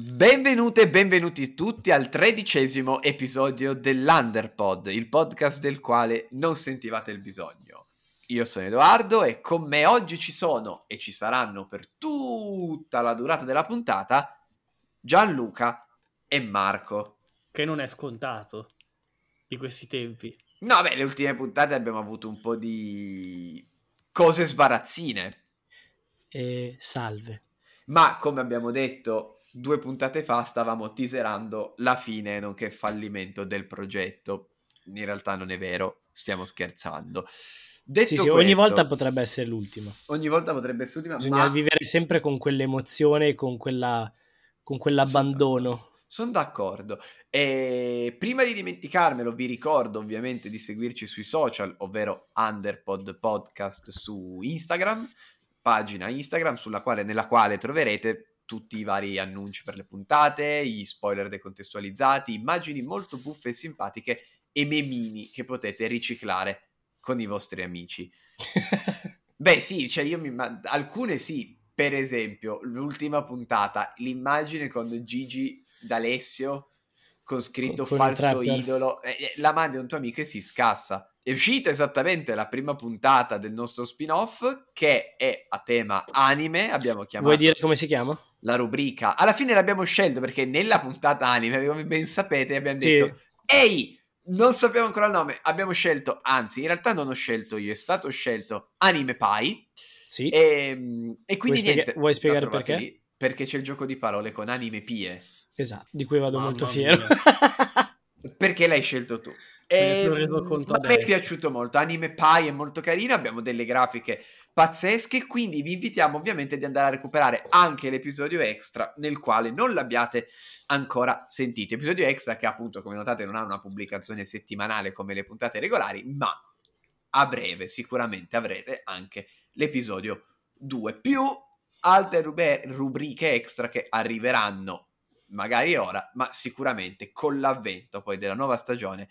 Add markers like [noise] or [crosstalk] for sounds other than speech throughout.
Benvenute e benvenuti tutti al tredicesimo episodio dell'Underpod, il podcast del quale non sentivate il bisogno. Io sono Edoardo e con me oggi ci sono e ci saranno per tutta la durata della puntata Gianluca e Marco. Che non è scontato di questi tempi. No, beh, le ultime puntate abbiamo avuto un po' di cose sbarazzine. E salve. Ma come abbiamo detto due puntate fa stavamo teaserando la fine nonché fallimento del progetto. In realtà non è vero, stiamo scherzando. Detto sì, sì, questo, ogni volta potrebbe essere l'ultima. Ogni volta potrebbe essere l'ultima. Bisogna ma... vivere sempre con quell'emozione, con, quella, con quell'abbandono. Sono d'accordo. E prima di dimenticarmelo, vi ricordo ovviamente di seguirci sui social, ovvero Underpod Podcast su Instagram, pagina Instagram quale, nella quale troverete tutti i vari annunci per le puntate, gli spoiler decontestualizzati, immagini molto buffe e simpatiche e memini che potete riciclare con i vostri amici. [laughs] Beh, sì, cioè io mi alcune sì, per esempio, l'ultima puntata, l'immagine con Gigi D'Alessio con scritto con falso idolo, eh, eh, la mandi a un tuo amico e si scassa. È uscita esattamente la prima puntata del nostro spin-off che è a tema anime, abbiamo chiamato... Vuoi dire come si chiama? La rubrica. Alla fine l'abbiamo scelto perché nella puntata anime, come ben sapete, abbiamo sì. detto ehi, non sappiamo ancora il nome, abbiamo scelto, anzi in realtà non ho scelto io, è stato scelto Anime Pai. Sì. E, ehm, e quindi vuoi niente. vuoi spiegare perché? Lì, perché c'è il gioco di parole con Anime Pie. Esatto, di cui vado Mamma molto fiero. [laughs] perché l'hai scelto tu? E, ehm, a me è piaciuto molto. Anime Pie è molto carino. Abbiamo delle grafiche pazzesche. Quindi vi invitiamo ovviamente di andare a recuperare anche l'episodio extra nel quale non l'abbiate ancora sentito. Episodio extra che appunto, come notate, non ha una pubblicazione settimanale come le puntate regolari, ma a breve sicuramente avrete anche l'episodio 2 più altre rub- rubriche extra che arriveranno magari ora, ma sicuramente con l'avvento poi della nuova stagione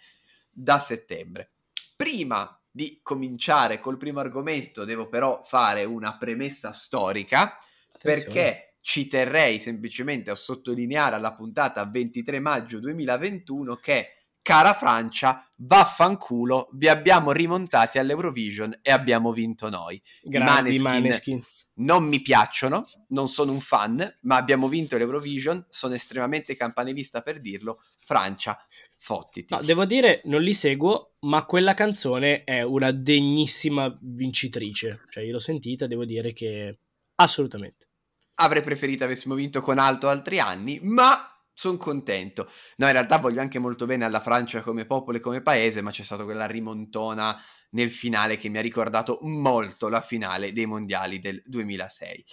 da settembre. Prima di cominciare col primo argomento, devo però fare una premessa storica Attenzione. perché ci terrei semplicemente a sottolineare alla puntata 23 maggio 2021 che cara Francia, vaffanculo, vi abbiamo rimontati all'Eurovision e abbiamo vinto noi. Grandi Maneskin, Maneskin non mi piacciono, non sono un fan, ma abbiamo vinto l'Eurovision, sono estremamente campanilista per dirlo, Francia, fottiti. No, devo dire, non li seguo, ma quella canzone è una degnissima vincitrice, cioè io l'ho sentita, devo dire che assolutamente. Avrei preferito avessimo vinto con alto altri anni, ma sono contento. No, in realtà voglio anche molto bene alla Francia come popolo e come paese, ma c'è stata quella rimontona nel finale che mi ha ricordato molto la finale dei mondiali del 2006.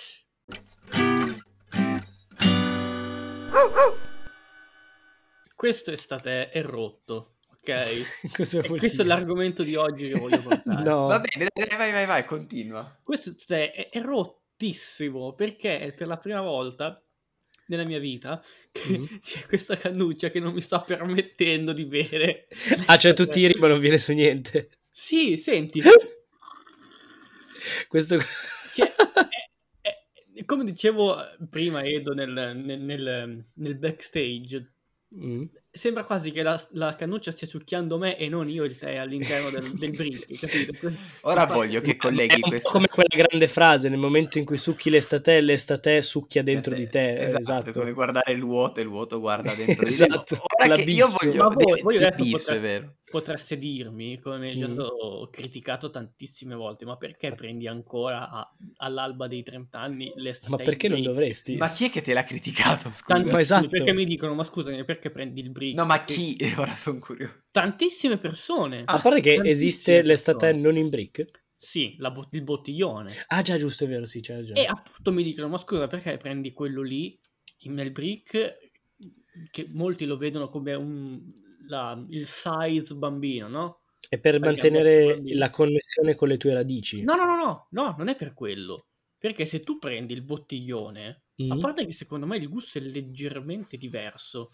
Questo estate è rotto. Ok, [laughs] questo è l'argomento di oggi che voglio portare. [laughs] no. Va bene, vai, vai, vai, continua. Questo è, è rottissimo perché per la prima volta nella mia vita che mm-hmm. [laughs] c'è questa cannuccia che non mi sta permettendo di bere. Ah, cioè tu tiri ma non viene su niente. Sì, senti. [laughs] Questo... Cioè, [laughs] è, è, come dicevo prima, Edo, nel, nel, nel, nel backstage, mm sembra quasi che la, la, cannuccia stia succhiando me e non io il tè all'interno del, del [laughs] capito? Ora Infatti, voglio che colleghi è questo. come quella grande frase, nel momento in cui succhi l'estate, l'estate succhia dentro di te. Esatto, esatto, come guardare il vuoto e il vuoto guarda dentro di te. Esatto, Ora che io voglio... Ma voi, voi adesso potreste, potreste dirmi, come è già stato criticato tantissime volte, ma perché prendi ancora a, all'alba dei 30 anni l'estate? Ma perché non dovresti? Ma chi è che te l'ha criticato? Scusa? Tanti, esatto. Perché mi dicono, ma scusami, perché prendi il brick? No, ma chi? [laughs] Ora sono curioso. Tantissime persone. a parte che esiste l'estate non in brick? Sì, bot- il bottiglione. Ah già, giusto, è vero, sì, c'è ragione. E appunto mi dicono, ma scusa, perché prendi quello lì nel brick, che molti lo vedono come un, la, il size bambino, no? È per perché mantenere la connessione con le tue radici. No, no, no, no, no, non è per quello. Perché se tu prendi il bottiglione, mm. a parte che secondo me il gusto è leggermente diverso.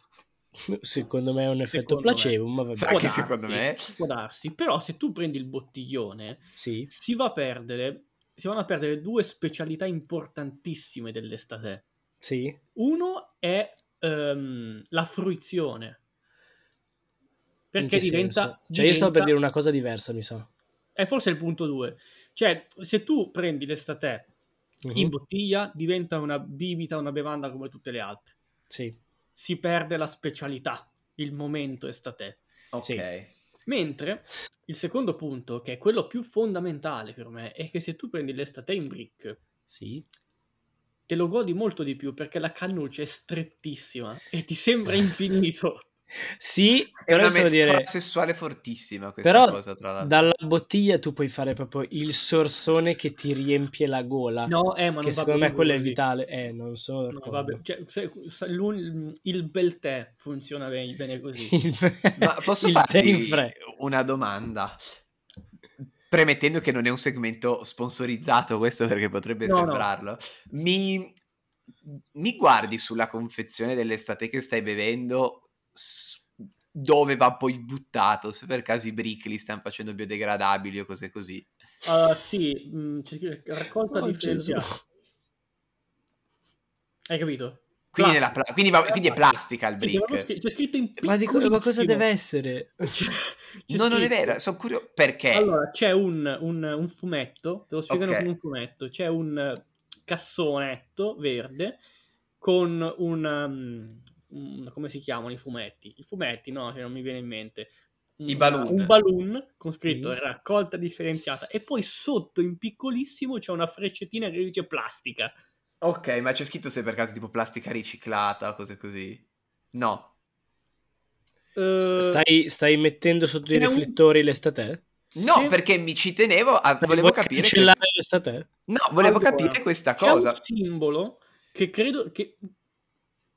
Secondo me è un effetto secondo placebo, me. ma vabbè. Sai che secondo me può darsi, però se tu prendi il bottiglione, sì. si va a perdere si vanno a perdere due specialità importantissime dell'estate. Sì. Uno è um, la fruizione. Perché diventa, Cioè, diventa... io sto per dire una cosa diversa, mi sa. È forse il punto 2. Cioè, se tu prendi l'estate uh-huh. in bottiglia, diventa una bibita, una bevanda come tutte le altre. Sì. Si perde la specialità, il momento estate. Ok. Sì. Mentre il secondo punto, che è quello più fondamentale per me, è che se tu prendi l'estate in brick, sì. te lo godi molto di più perché la cannuccia è strettissima e ti sembra infinito. [laughs] Sì, è una metafora dire... sessuale fortissima questa però cosa, tra l'altro. Dalla bottiglia tu puoi fare proprio il sorsone che ti riempie la gola. No, eh, ma che secondo me quello così. è vitale. Eh, non so. No, vabbè. Cioè, se, se, il bel tè funziona bene, bene così. [laughs] ma posso farti una domanda? Premettendo che non è un segmento sponsorizzato questo perché potrebbe no, sembrarlo. No. Mi, mi guardi sulla confezione dell'estate che stai bevendo dove va poi buttato, se per caso i brick li stanno facendo biodegradabili o cose così. Uh, sì, mh, mm, raccolta oh, differenziata. Hai capito? Quindi, pla- quindi, va, quindi, è plastica il brick. C'è, c'è scritto in ma, dico, ma cosa deve essere? C'è, [laughs] c'è no, non è vero, sono curioso. Perché? Allora, c'è un, un, un fumetto, te lo spiegano okay. come un fumetto, c'è un cassonetto verde con un, um, un, come si chiamano i fumetti? I fumetti, no, che non mi viene in mente. Un, I balloon. Un balloon con scritto mm. raccolta differenziata e poi sotto in piccolissimo c'è una freccettina che dice plastica. Ok, ma c'è scritto se per caso tipo plastica riciclata o cose così? No. Uh, stai, stai, mettendo sotto i riflettori un... l'estate? No, se... perché mi ci tenevo a... volevo capire che... l'estate? No, volevo allora, capire questa cosa. C'è un simbolo che credo che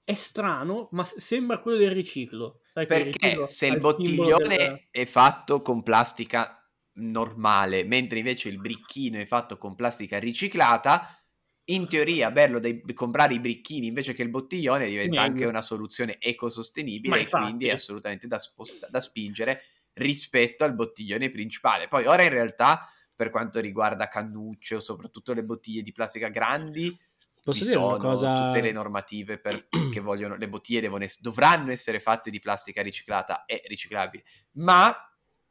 è strano, ma sembra quello del riciclo. Sai Perché il se il bottiglione del... è fatto con plastica normale, mentre invece il bricchino è fatto con plastica riciclata, in teoria bello dei, comprare i bricchini invece che il bottiglione diventa Meglio. anche una soluzione ecosostenibile e quindi è assolutamente da, sposta- da spingere rispetto al bottiglione principale. Poi ora in realtà per quanto riguarda cannucce o soprattutto le bottiglie di plastica grandi, Posso dire una cosa? tutte le normative per, [clears throat] che vogliono, le bottiglie devono dovranno essere fatte di plastica riciclata e riciclabile, ma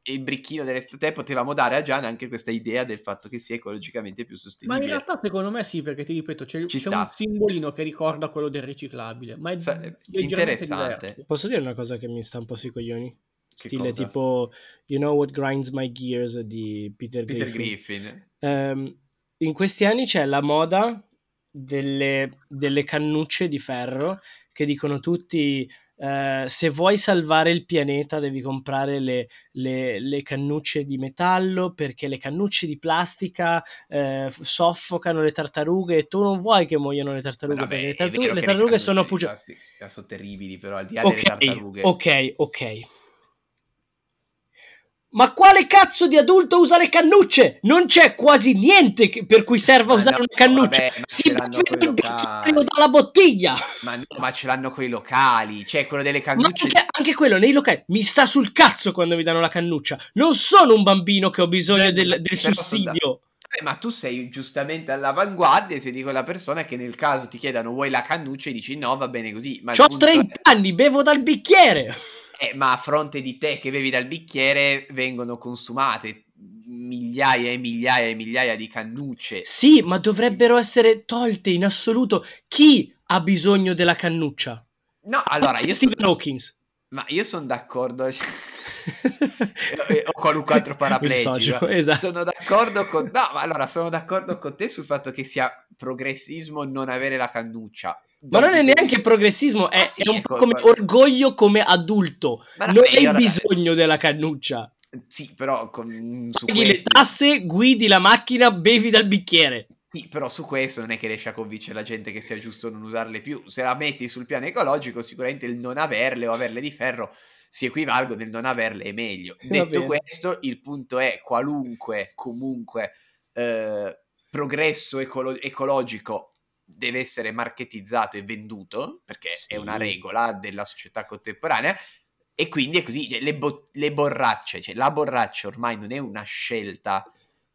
il bricchino dell'estate potevamo dare a Gian anche questa idea del fatto che sia ecologicamente più sostenibile. Ma in realtà secondo me sì, perché ti ripeto, c'è, c'è un simbolino che ricorda quello del riciclabile, ma è, Sa- è interessante. Diverso. Posso dire una cosa che mi sta un po' sui coglioni? Che Stile cosa? tipo You Know What Grinds My Gears di Peter, Peter Griffin. Griffin. Um, in questi anni c'è la moda delle, delle cannucce di ferro che dicono tutti Uh, se vuoi salvare il pianeta devi comprare le, le, le, cannucce di metallo perché le cannucce di plastica uh, soffocano le tartarughe e tu non vuoi che muoiano le tartarughe Vabbè, perché le, tartu- le tartarughe sono pugiate sono terribili però al di là okay, delle tartarughe ok ok ma quale cazzo di adulto usa le cannucce? Non c'è quasi niente che, per cui serva usare no, una cannuccia. Vabbè, si beve il bicchiere dalla bottiglia. Ma, ma, ce l'hanno coi locali. Cioè, quello delle cannucce. Anche, anche, quello nei locali. Mi sta sul cazzo quando mi danno la cannuccia. Non sono un bambino che ho bisogno Beh, del, del sussidio. Da... ma tu sei giustamente all'avanguardia e sei di quella persona che nel caso ti chiedano vuoi la cannuccia e dici no, va bene così. Ma Ho 30 è... anni, bevo dal bicchiere. Eh, ma a fronte di te che bevi dal bicchiere vengono consumate migliaia e migliaia e migliaia di cannucce. Sì, ma dovrebbero essere tolte in assoluto. Chi ha bisogno della cannuccia? No, allora io Stephen sono... Hawkins. Ma io sono d'accordo. [laughs] o qualunque altro paraplegico. Esatto. Sono d'accordo con. No, ma allora sono d'accordo con te sul fatto che sia progressismo non avere la cannuccia. Ma non è neanche progressismo, è, ah, sì, è un po' come orgoglio come adulto. Non hai bisogno della cannuccia. Sì, però con, su Paghi questo... le tasse, guidi la macchina, bevi dal bicchiere. Sì, però su questo non è che riesci a convincere la gente che sia giusto non usarle più. Se la metti sul piano ecologico, sicuramente il non averle o averle di ferro si equivalgono, nel non averle è meglio. Detto questo, il punto è qualunque, comunque, eh, progresso ecolo- ecologico deve essere marketizzato e venduto, perché sì. è una regola della società contemporanea, e quindi è così, cioè, le, bo- le, borracce, cioè la borraccia ormai non è una scelta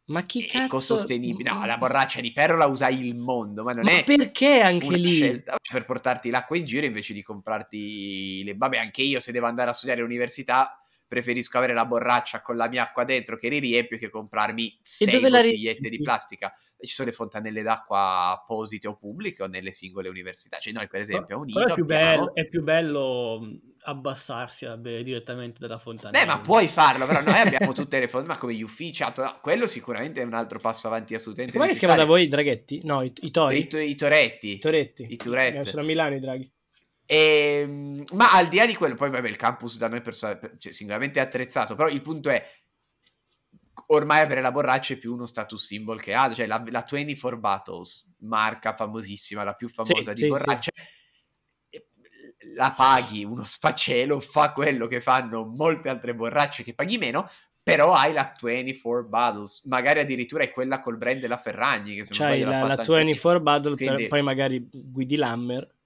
Ma chi cazzo... ecosostenibile. No, la borraccia di ferro la usa il mondo, ma non ma è perché anche lì? Scelta per portarti l'acqua in giro invece di comprarti le... Vabbè, anche io se devo andare a studiare all'università preferisco avere la borraccia con la mia acqua dentro che riempio che comprarmi sei bottigliette di plastica. Ci sono le fontanelle d'acqua apposite o pubbliche o nelle singole università. Cioè noi per esempio a Unito è più, abbiamo... bello, è più bello abbassarsi a bere direttamente dalla fontanella. Beh, ma puoi farlo, però noi abbiamo tutte le fonti, ma come gli uffici, no, quello sicuramente è un altro passo avanti assolutamente Come si chiama da voi i draghetti? No, i, i tori? I, i toretti. I toretti. I turetti. Sono a Milano i draghi. E, ehm, ma al di là di quello, poi vabbè, il campus da noi person- cioè, sicuramente è attrezzato, però il punto è ormai avere la borraccia è più uno status symbol che ha, cioè la, la 24 Battles, marca famosissima, la più famosa sì, di sì, borracce. Sì. La paghi uno sfacelo, fa quello che fanno molte altre borracce che paghi meno, però hai la 24 Battles, magari addirittura è quella col brand della Ferragni. Che se cioè la, la 24 Battle, Quindi... poi magari guidi l'Hammer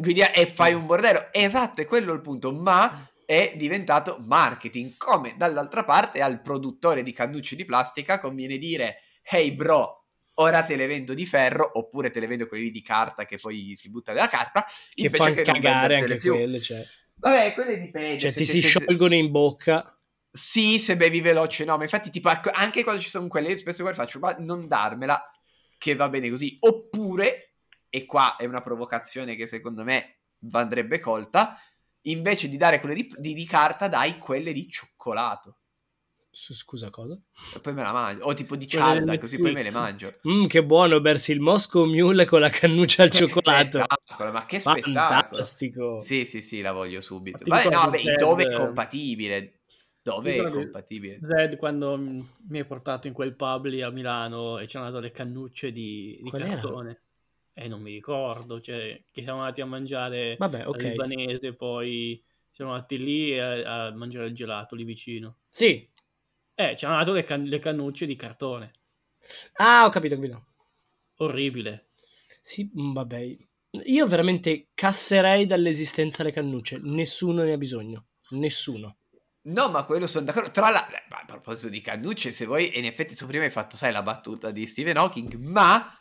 quindi, e fai un bordello. Esatto, è quello il punto. Ma è diventato marketing. Come dall'altra parte al produttore di cannucce di plastica conviene dire: Hey bro, ora te le vendo di ferro, oppure te le vendo quelli di carta che poi si butta nella carta. Che invece che cagare anche più. quelle. Cioè. Vabbè, quelle dipende. Cioè, ti si se, sciolgono in bocca. Sì, se bevi veloce, no, ma infatti, tipo, anche quando ci sono quelle, spesso quelle faccio, ma non darmela, che va bene così. Oppure e qua è una provocazione che secondo me andrebbe colta, invece di dare quelle di, di, di carta dai quelle di cioccolato. Scusa, cosa? E poi me la mangio. O tipo di cialda, così poi me le mangio. Mm, che buono, bersi il Moscow Mule con la cannuccia al cioccolato. Spettacolo, ma che spettacolo. Fantastico. Sì, sì, sì, la voglio subito. Vabbè, no, beh, dove è compatibile? Dove è compatibile? Zed quando mi hai portato in quel pub lì a Milano e ci hanno dato le cannucce di, di cartone. Era? Eh, non mi ricordo, cioè, che siamo andati a mangiare Vabbè, okay. al libanese, poi siamo andati lì a, a, mangiare il gelato lì vicino. Sì. Eh, ci hanno dato le, can- le cannucce di cartone. Ah, ho capito, ho capito. Orribile. Sì, mm, vabbè. Io veramente casserei dall'esistenza le cannucce. Nessuno ne ha bisogno. Nessuno. No, ma quello sono d'accordo. Tra l'altro, a proposito di cannucce, se vuoi, in effetti tu prima hai fatto, sai, la battuta di Stephen Hawking, ma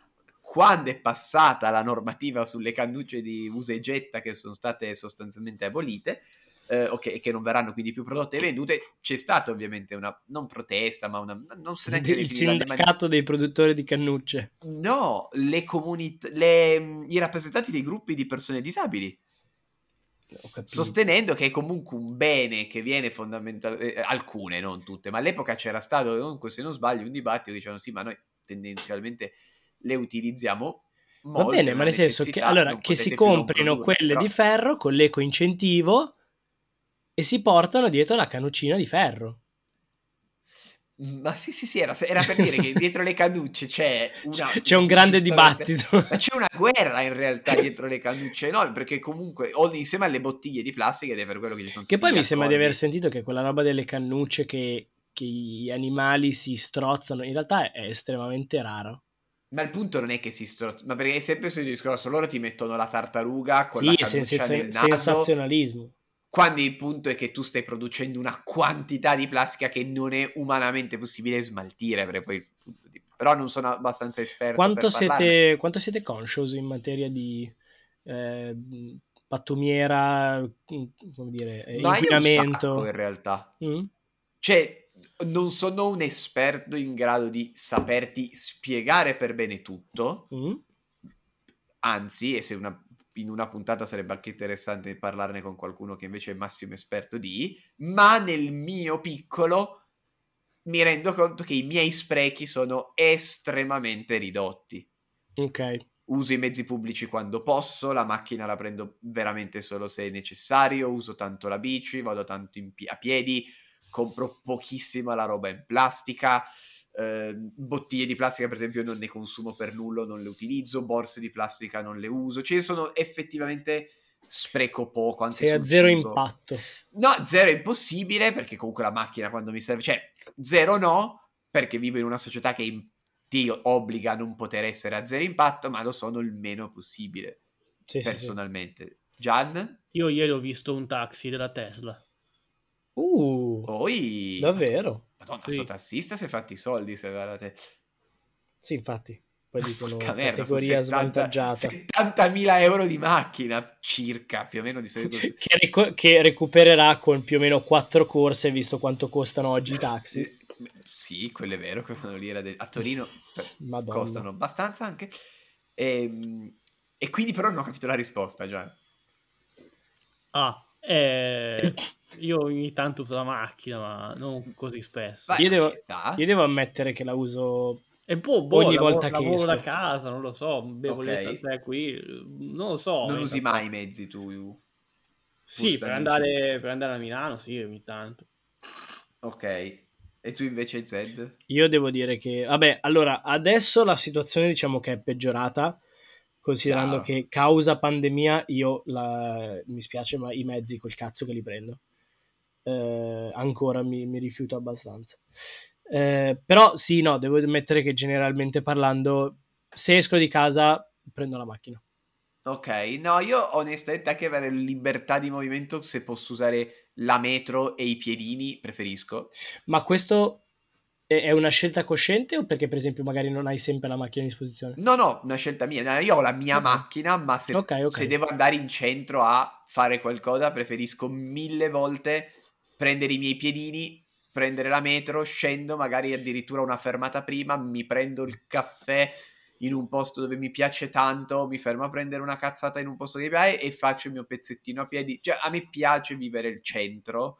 quando è passata la normativa sulle cannucce di usa e getta che sono state sostanzialmente abolite, eh, okay, che non verranno quindi più prodotte e vendute, c'è stata ovviamente una, non protesta, ma una, non se ne Il sindacato dei produttori di cannucce. No, le comunità, le, i rappresentanti dei gruppi di persone disabili. Sostenendo che è comunque un bene che viene fondamentalmente, eh, alcune, non tutte, ma all'epoca c'era stato comunque, se non sbaglio, un dibattito che dicevano sì, ma noi tendenzialmente le utilizziamo Va bene, ma nel senso che, allora, che si comprino quelle però... di ferro con l'eco incentivo e si portano dietro la canuccina di ferro. Ma sì, sì, sì, era, era per dire che dietro le cannucce c'è una, C'è un grande dibattito. Ma c'è una guerra in realtà dietro le cannucce, no? Perché comunque, insieme alle bottiglie di plastica, ed è per quello che ci sono Che poi mi sembra di aver sentito che quella roba delle cannucce che, che gli animali si strozzano, in realtà è estremamente raro. Ma il punto non è che si strozza, ma perché è sempre sul discorso, loro ti mettono la tartaruga con sì, la cannuccia senza, nel naso. sensazionalismo. Quando il punto è che tu stai producendo una quantità di plastica che non è umanamente possibile smaltire, di... però non sono abbastanza esperto quanto siete, quanto siete conscious in materia di eh, pattumiera, come dire, no, inquinamento? in realtà. Mm? Cioè, non sono un esperto in grado di saperti spiegare per bene tutto. Mm. Anzi, e se una, in una puntata sarebbe anche interessante parlarne con qualcuno che invece è massimo esperto di, ma nel mio piccolo mi rendo conto che i miei sprechi sono estremamente ridotti. Ok. Uso i mezzi pubblici quando posso, la macchina la prendo veramente solo se è necessario, uso tanto la bici, vado tanto pi- a piedi, compro pochissima la roba in plastica. Eh, bottiglie di plastica, per esempio, non ne consumo per nulla, non le utilizzo. Borse di plastica non le uso. Cioè, sono effettivamente spreco poco. Anche Sei a zero cibo. impatto. No, zero è impossibile perché comunque la macchina quando mi serve, cioè zero no, perché vivo in una società che ti obbliga a non poter essere a zero impatto, ma lo sono il meno possibile. Sì, personalmente. Sì, sì. Gian? Io ieri ho visto un taxi della Tesla. Uh, Poi... Davvero? Madonna, sì. sto tassista si è fatti i soldi, se guardate. Sì, infatti. Poi dicono [laughs] merda, categoria 70, svantaggiata. 70.000 euro di macchina, circa, più o meno di solito. che, recu- che recupererà con più o meno 4 corse, visto quanto costano oggi i taxi. [laughs] Sì, quello è vero, costano l'ira de- a Torino Madonna. costano abbastanza anche. E, ehm, e, quindi però non ho capito la risposta, già. Ah, eh, io ogni tanto uso la macchina, ma non così spesso. Vai, io, devo, io, devo, ammettere che la uso e boh, boh, ogni lavoro, volta che lavoro da casa, non lo so, bevo okay. le qui, non lo so. Non usi mai i mezzi tu? Sì, per andare, per andare, a Milano, sì, ogni tanto. Ok. E tu invece Zed? Io devo dire che, vabbè, allora, adesso la situazione diciamo che è peggiorata, considerando Ciao. che causa pandemia io, la, mi spiace, ma i mezzi col cazzo che li prendo. Eh, ancora mi, mi rifiuto abbastanza. Eh, però sì, no, devo ammettere che generalmente parlando, se esco di casa, prendo la macchina. Ok, no, io onestamente anche avere libertà di movimento, se posso usare la metro e i piedini, preferisco. Ma questo è una scelta cosciente o perché per esempio magari non hai sempre la macchina a disposizione? No, no, una scelta mia. Io ho la mia okay. macchina, ma se, okay, okay. se devo andare in centro a fare qualcosa, preferisco mille volte prendere i miei piedini prendere la metro, scendo magari addirittura una fermata prima, mi prendo il caffè in un posto dove mi piace tanto, mi fermo a prendere una cazzata in un posto che mi piace e faccio il mio pezzettino a piedi. Cioè, a me piace vivere il centro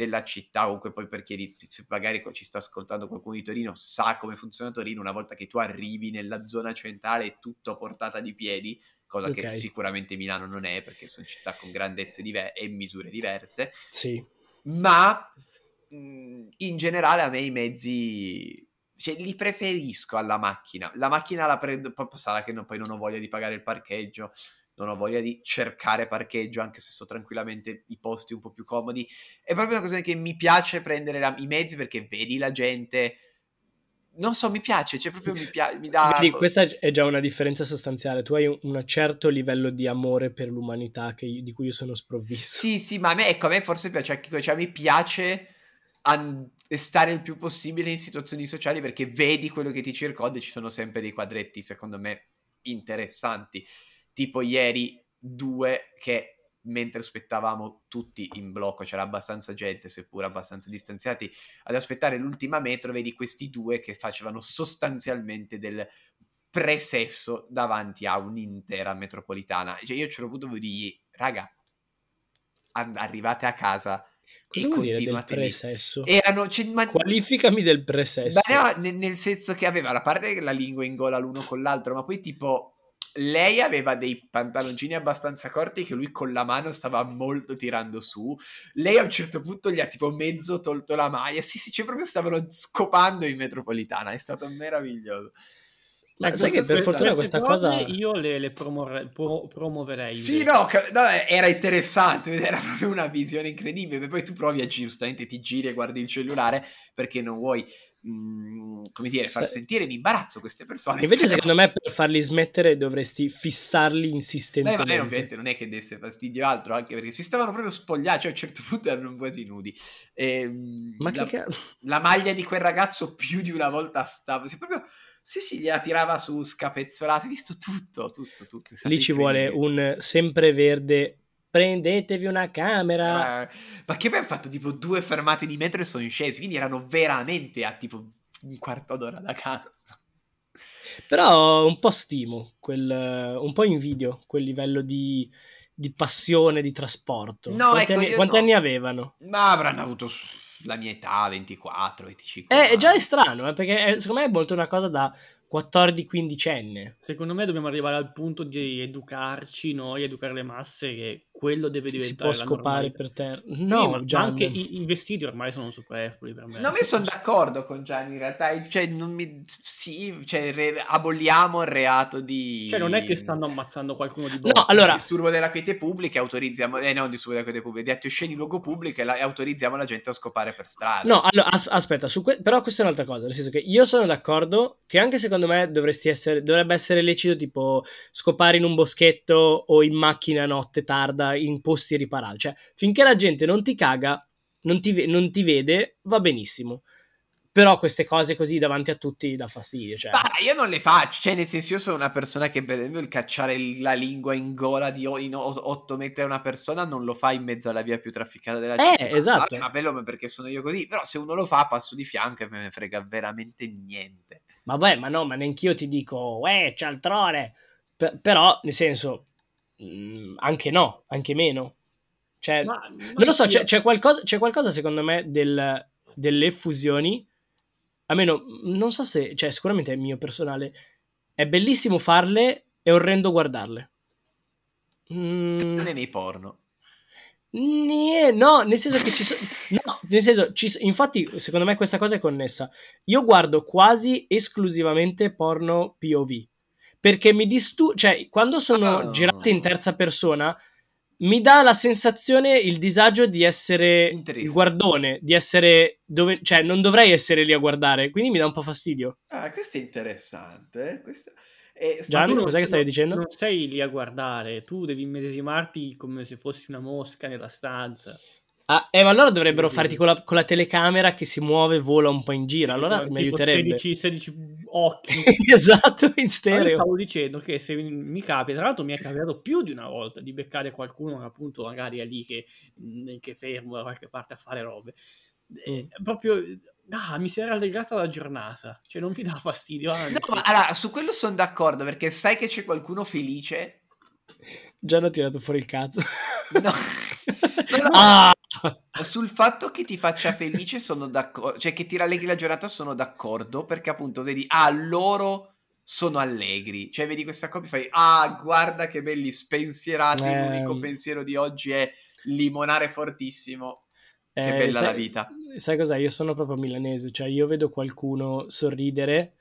della città, comunque poi per chi magari ci sta ascoltando qualcuno di Torino, sa come funziona Torino, una volta che tu arrivi nella zona centrale è tutto a portata di piedi, cosa okay. che sicuramente Milano non è, perché sono città con grandezze diver- e misure diverse. Sì. Ma in generale a me i mezzi cioè, li preferisco alla macchina. La macchina la prendo, sarà che no, poi non ho voglia di pagare il parcheggio, non ho voglia di cercare parcheggio, anche se so tranquillamente i posti un po' più comodi. È proprio una cosa che mi piace prendere la, i mezzi perché vedi la gente. Non so, mi piace, cioè proprio mi, piace, mi dà... Vedi, questa è già una differenza sostanziale. Tu hai un, un certo livello di amore per l'umanità che, di cui io sono sprovvisto. Sì, sì, ma a me, ecco, a me forse piace anche cioè, mi piace a stare il più possibile in situazioni sociali perché vedi quello che ti circonda e ci sono sempre dei quadretti, secondo me, interessanti. Tipo ieri due che mentre aspettavamo tutti in blocco, c'era abbastanza gente, seppur abbastanza distanziati, ad aspettare l'ultima metro, vedi questi due che facevano sostanzialmente del presesso davanti a un'intera metropolitana. Cioè io ce l'ho avuto di raga, arrivate a casa Cosa vuol dire del presesso? Erano, cioè, ma... Qualificami del presesso. Ma no, nel, nel, senso che aveva la parte la lingua in gola l'uno con l'altro, ma poi tipo lei aveva dei pantaloncini abbastanza corti che lui con la mano stava molto tirando su. Lei a un certo punto gli ha tipo mezzo tolto la maglia. Sì, sì, cioè proprio stavano scopando in metropolitana. È stato meraviglioso. Ma sai che per fortuna questa cosa io le, le promorre, pro, promuoverei. Sì, no, no, era interessante, [laughs] era proprio una visione incredibile. Poi tu provi a giustamente ti giri e guardi il cellulare perché non vuoi, mh, mm, come dire, far sì. sentire in imbarazzo queste persone. Invece, secondo me, per farli smettere dovresti fissarli insistentemente. Beh, ma ovviamente non è che desse fastidio altro, anche perché si stavano proprio spogliati, cioè a un certo [laughs] punto erano quasi nudi. E, ehm, ma la, che cazzo? La maglia di quel ragazzo più di una volta stava, si proprio sì, sì, gliela tirava su scapezzolata, hai visto tutto, tutto, tutto. Lì ci vuole un sempreverde prendetevi una camera. Ma che poi hanno fatto tipo due fermate di metro e sono scesi, quindi erano veramente a tipo un quarto d'ora da casa. Però un po' stimo, quel, un po' invidio quel livello di, di passione, di trasporto. No, quanti, ecco, anni, quanti no. anni avevano? Ma avranno avuto la mia età, 24, 25. Eh, già è strano, eh, perché è, secondo me è molto una cosa da 14-15enne. Secondo me dobbiamo arrivare al punto di educarci noi, educare le masse, che quello deve diventare. Si può scopare per te. No, sì, già anche i, i, vestiti ormai sono superflui per me. No, mi sono d'accordo con Gianni in realtà. Cioè, non mi... Sì, cioè, re... aboliamo il reato di. Cioè, non è che stanno ammazzando qualcuno di buono. No, allora. Disturbo della quiete pubblica, autorizziamo. Eh, non disturbo della quiete pubblica, di atti osceni in luogo pubblico e, la... e, autorizziamo la gente a scopare per strada. No, allora, as- aspetta, que... però questa è un'altra cosa. Nel senso che io sono d'accordo che anche secondo me dovresti essere... dovrebbe essere lecito, tipo, scopare in un boschetto o in macchina a notte tarda in posti riparati. Cioè, finché la gente non ti caga, non ti, non ti vede, va benissimo. però queste cose così davanti a tutti dà fastidio. Cioè. Ma io non le faccio, cioè nel senso io sono una persona che per esempio il cacciare la lingua in gola di in 8 metri a una persona non lo fa in mezzo alla via più trafficata della città. Eh, esatto. Ma bello perché sono io così, però se uno lo fa passo di fianco e me ne frega veramente niente. Ma beh, ma no, ma neanch'io ti dico, eh, cialtrone. P- però, nel senso, mh, mm, anche no, anche meno. Cioè, ma, ma non lo so, c'è, c'è, qualcosa, c'è qualcosa secondo me del, delle fusioni almeno non so se, cioè sicuramente è mio personale, è bellissimo farle, è orrendo guardarle. Mm. Non è nei porno. No, nel senso che ci sono. No, nel senso, ci... infatti, secondo me questa cosa è connessa. Io guardo quasi esclusivamente porno POV. Perché mi disturba. Cioè, quando sono oh. girate in terza persona, mi dà la sensazione, il disagio di essere il guardone, di essere dove, cioè non dovrei essere lì a guardare, quindi mi dà un po' fastidio. Ah, questo è interessante. Eh? Questo... Eh, Gianni, cos'è che stavi dicendo? Non sei lì a guardare, tu devi immedesimarti come se fossi una mosca nella stanza. Ah, eh, ma allora dovrebbero farti con la, con la, telecamera che si muove, vola un po' in giro. Allora tipo, mi aiuterebbe. 16, 16 occhi. [laughs] esatto, in stereo. stavo dicendo che se mi capita, tra l'altro mi è capitato più di una volta di beccare qualcuno che appunto magari è lì che, che fermo da qualche parte a fare robe. E, mm. proprio ah, mi si era rallegrata la giornata, cioè non mi dà fastidio. Anzi. No, ma allora, su quello sono d'accordo perché sai che c'è qualcuno felice. Già hanno tirato fuori il cazzo. No. [laughs] ah! Sul fatto che ti faccia felice sono d'accordo, cioè che ti rallegri la giornata sono d'accordo perché appunto vedi, ah, loro sono allegri, cioè vedi questa coppia e fai, ah, guarda che belli spensierati, eh... l'unico pensiero di oggi è limonare fortissimo. Che eh, bella sai, la vita. Sai cos'è? Io sono proprio milanese, cioè io vedo qualcuno sorridere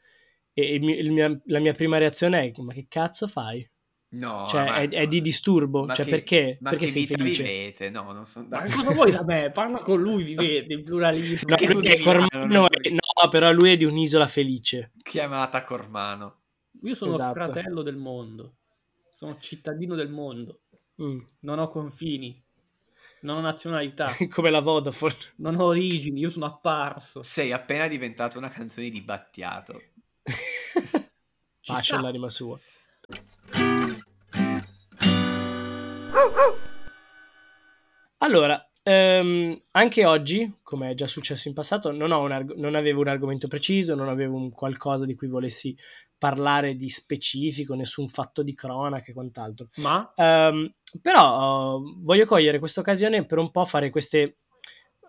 e il il mia, la mia prima reazione è ma che cazzo fai? No, cioè, ma, è, è, di disturbo. Cioè, che, perché? Ma perché che sei felice? vivete? No, non so. Ma [laughs] cosa vuoi da me? Parla con lui, vivete in pluralismo. No, lui è Cormano, è, no, però lui è di un'isola felice. Chiamata Cormano. Io sono esatto. fratello del mondo. Sono cittadino del mondo. Mm. Non ho confini. Non ho nazionalità. [laughs] Come la Vodafone. Non ho origini, io sono apparso. Sei appena diventato una canzone di Battiato. [laughs] Pace all'anima sua. Allora, ehm, anche oggi, come è già successo in passato, non, arg- non, avevo un argomento preciso, non avevo un qualcosa di cui volessi parlare di specifico, nessun fatto di cronaca e quant'altro. Ma? Um, però uh, voglio cogliere questa occasione per un po' fare queste...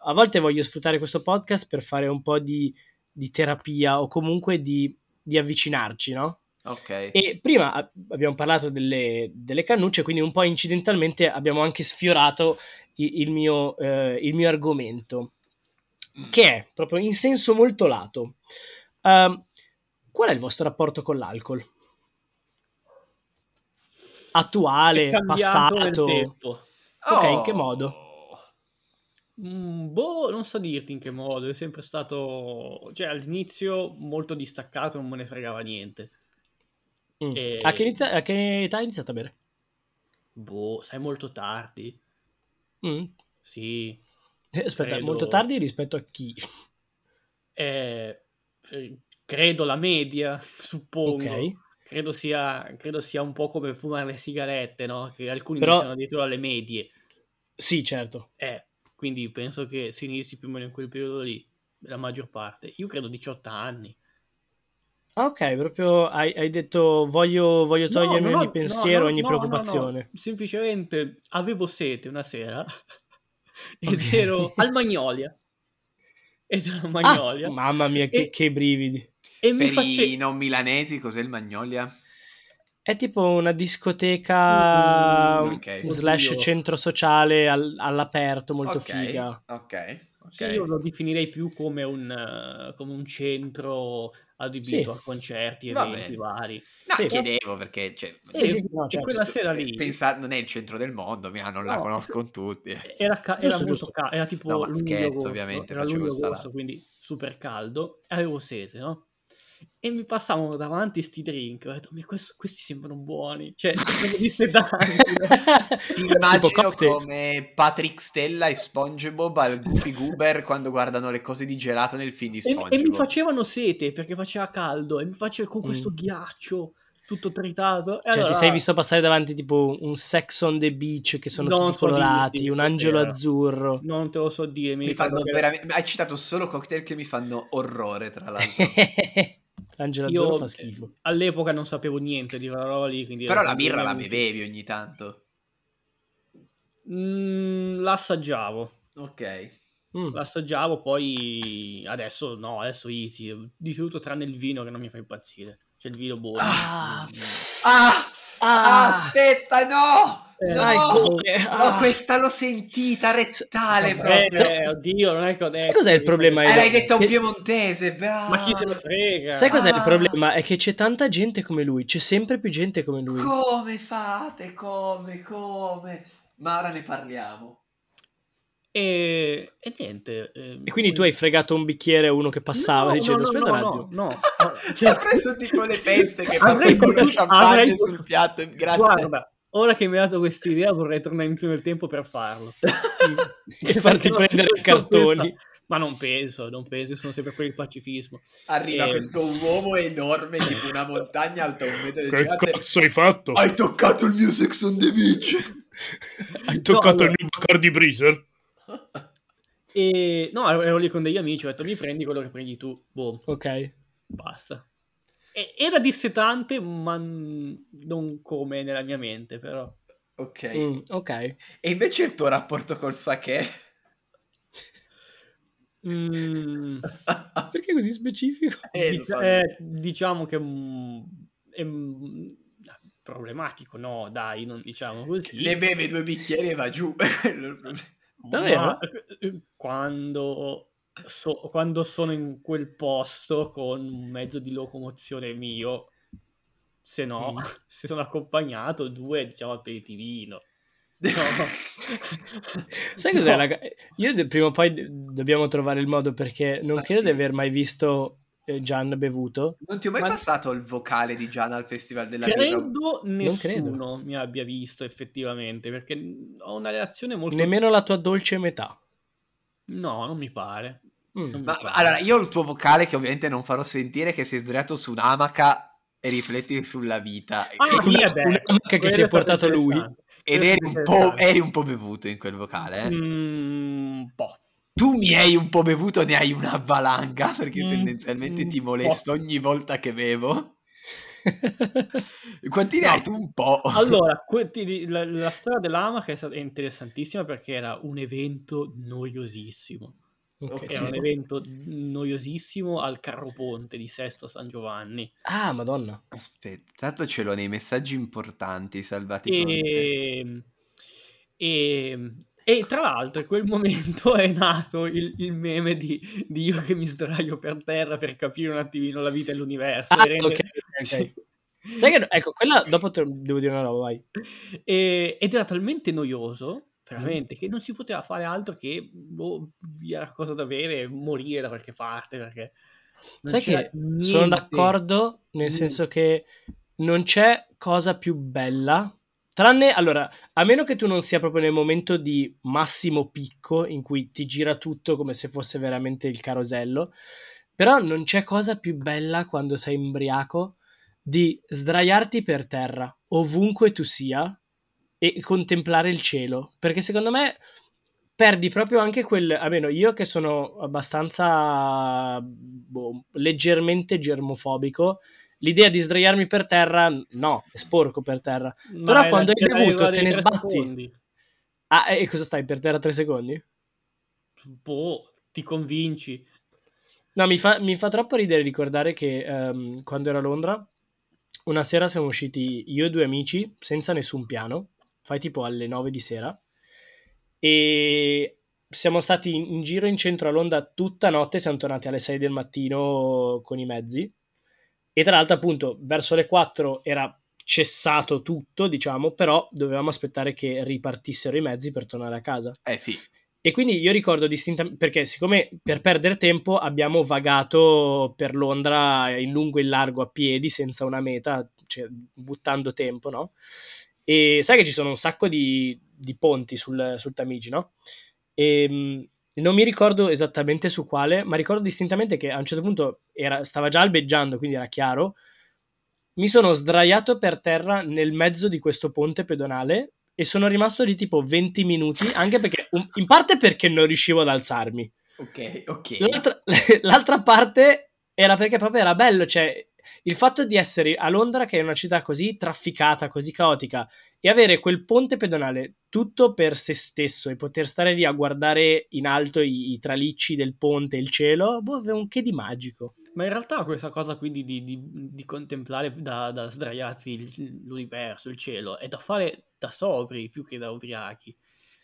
A volte voglio sfruttare questo podcast per fare un po' di, di terapia o comunque di, di avvicinarci, no? Ok. E prima abbiamo parlato delle, delle, cannucce, quindi un po' incidentalmente abbiamo anche sfiorato il, il, mio, eh, il mio, argomento, mm. che è proprio in senso molto lato. Uh, qual è il vostro rapporto con l'alcol? Attuale, passato? Ok, oh. in che modo? Mm, boh, non so dirti in che modo, è sempre stato, cioè all'inizio molto distaccato, non me ne fregava niente. Mm. E... A, che inizia... a, che età hai iniziato a bere? Boh, sai molto tardi. Mm. Sì. Eh, aspetta, credo... molto tardi rispetto a chi? Eh, eh credo la media, suppongo. Ok. Credo sia, credo sia un po' come fumare le sigarette, no? Che alcuni Però... iniziano addirittura alle medie. Sì, certo. Eh, quindi penso che si inizi più o meno in quel periodo lì, la maggior parte. Io credo 18 anni. Ah, ok, proprio hai, hai detto voglio, voglio togliermi no, ogni pensiero, no, ogni preoccupazione. Semplicemente avevo sete una sera [laughs] ed okay. ero al Magnolia. Ed ero al Magnolia. Ah, mamma mia, che, e, che brividi. E per face... i non milanesi, cos'è il Magnolia? È tipo una discoteca mm, okay. slash centro sociale all- all'aperto, molto okay, figa. Ok. Okay. Sì, io lo definirei più come un, come un centro adibito sì. a concerti, eventi vari. No, sì, chiedevo perché cioè, sì, sì, no, certo. quella sera lì pensa, non è il centro del mondo, mia, non no, la conoscono tutti. Era, ca- era molto caldo, era tipo no, scherzo, ovviamente, era luglio agosto, quindi super caldo. Avevo sete, no? E mi passavano davanti sti drink. Ho detto, questo, questi sembrano buoni. Cioè, sono dissetanti. [laughs] Ti immagino come Patrick Stella e SpongeBob al Goofy Goober quando guardano le cose di gelato nel film di SpongeBob. E, e mi facevano sete perché faceva caldo e mi faceva con questo mm. ghiaccio tutto tritato. cioè, allora... ti sei visto passare davanti tipo un Sex on the Beach che sono non tutti so colorati, dirti, un angelo azzurro. Non te lo so dire. Mi, mi fanno che... veramente... Hai citato solo cocktail che mi fanno orrore, tra l'altro. [laughs] L'angelo azzurro fa schifo. All'epoca non sapevo niente di quella roba lì. Però la birra la bevevi ogni tanto. Mm, l'assaggiavo. Ok. Mm. L'assaggiavo, poi adesso no, adesso easy. Di tutto tranne il vino che non mi fa impazzire. C'è il vino buono. Ah, ah, ah, aspetta, no! Eh, no, ah. questa l'ho sentita rettale proprio. Eh, oddio, non è che ho detto. Sai cos'è il problema? Eh, l'hai detto a un piemontese, bravo. Ma chi se ne frega? Sai cos'è ah. il problema? È che c'è tanta gente come lui, c'è sempre più gente come lui. Come fate? Come? Come? Ma ora ne parliamo. E, e niente. Eh, e quindi tu hai fregato un bicchiere a uno che passava no, dicendo: no, Aspetta no, un attimo. No, no. [laughs] Cioè, ha preso tipo le feste che passano con lo champagne avrei... sul piatto. Grazie. Guarda, ora che mi hai dato questa idea, vorrei tornare indietro nel tempo per farlo [laughs] e farti [laughs] prendere i cartoni. Ma non penso, non penso, sono sempre per il pacifismo. Arriva e... Ehm. questo uomo enorme, tipo una montagna alta un metro di Che cazzo hai fatto? Hai toccato il mio Sex on the Beach! [laughs] hai toccato no, il mio Bacardi Breezer? E no, ero lì con degli amici, ho detto mi prendi quello che prendi tu. Boh. Ok. Basta. Era dissetante, ma non come nella mia mente, però. Ok. Mm, ok. E invece il tuo rapporto col sake? Mm. [laughs] Perché così specifico? Eh, Dic- so. eh, diciamo che mm, è mm, problematico, no? Dai, non diciamo così. Ne beve due bicchieri e va giù. [laughs] Davvero? Ma eh, quando, so, quando sono in quel posto con un mezzo di locomozione mio, se no, mm. [laughs] se sono accompagnato, due, diciamo, aperitivino. No. [laughs] Sai cos'è? No. Io prima o poi dobbiamo trovare il modo perché non ah, credo sì. di aver mai visto eh, Gian bevuto. Non ti ho mai ma... passato il vocale di Gian al Festival della credo Birra? nessuno mi abbia visto effettivamente, perché ho una reazione molto... Nemmeno la tua dolce metà. No, non mi pare. Mm. Ma, pare. Allora, io ho il tuo vocale che ovviamente non farò sentire, che sei sdraiato su un'amaca e rifletti sulla vita. Ah, e una, un'amaca che si è portato lui. Ed eri un, po', eri un po' bevuto in quel vocale, eh? Mm, un po' tu mi hai un po' bevuto, ne hai una valanga perché mm, tendenzialmente ti molesto ogni volta che bevo. [laughs] Quanti ne no. hai tu un po'? Allora, la, la storia dell'Amaca è interessantissima perché era un evento noiosissimo. Okay. Era un evento noiosissimo al Carro Ponte di Sesto San Giovanni. Ah, madonna. Aspetta, tanto ce l'ho nei messaggi importanti salvati. E... e e tra l'altro in quel momento [laughs] è nato il, il meme di, di, io che mi sdraio per terra per capire un attimino la vita e l'universo. Ah, rende... okay, okay. [laughs] Sai che, ecco, quella dopo te, devo dire una roba, vai. E, ed era talmente noioso, veramente, mm. che non si poteva fare altro che boh, via cosa da bere e morire da qualche parte, perché... Sai che niente. sono d'accordo, nel niente. senso che non c'è cosa più bella Tranne, allora, a meno che tu non sia proprio nel momento di massimo picco in cui ti gira tutto come se fosse veramente il carosello, però non c'è cosa più bella quando sei imbriaco di sdraiarti per terra, ovunque tu sia, e contemplare il cielo. Perché secondo me perdi proprio anche quel... almeno io che sono abbastanza boh, leggermente germofobico, l'idea di sdraiarmi per terra, no, è sporco per terra. Ma Però quando hai bevuto te ne sbatti. Secondi. Ah, e cosa stai per terra tre secondi? Boh, ti convinci. No, mi fa, mi fa troppo ridere ricordare che um, quando ero a Londra, una sera siamo usciti io e due amici senza nessun piano, fai tipo alle 9 di sera, e siamo stati in, giro in centro a Londra tutta notte, siamo tornati alle 6 del mattino con i mezzi e tra l'altro, appunto, verso le 4 era cessato tutto, diciamo, però dovevamo aspettare che ripartissero i mezzi per tornare a casa. Eh sì. E quindi io ricordo distintamente, perché siccome per perdere tempo abbiamo vagato per Londra in lungo e in largo a piedi, senza una meta, cioè buttando tempo, no? E sai che ci sono un sacco di, di ponti sul, sul, Tamigi, no? E ehm, non mi ricordo esattamente su quale, ma ricordo distintamente che a un certo punto era, stava già albeggiando, quindi era chiaro. Mi sono sdraiato per terra nel mezzo di questo ponte pedonale e sono rimasto lì tipo 20 minuti, anche perché, in parte perché non riuscivo ad alzarmi. Ok, ok. L'altra, [laughs] l'altra parte era perché proprio era bello, cioè il fatto di essere a Londra, che è una città così trafficata, così caotica, e avere quel ponte pedonale tutto per se stesso e poter stare lì a guardare in alto i, i tralicci del ponte, il cielo, boh, aveva un che di magico. Ma in realtà questa cosa quindi di, di, di contemplare da, da sdraiati l'universo, il cielo, è da fare da sobri più che da ubriachi.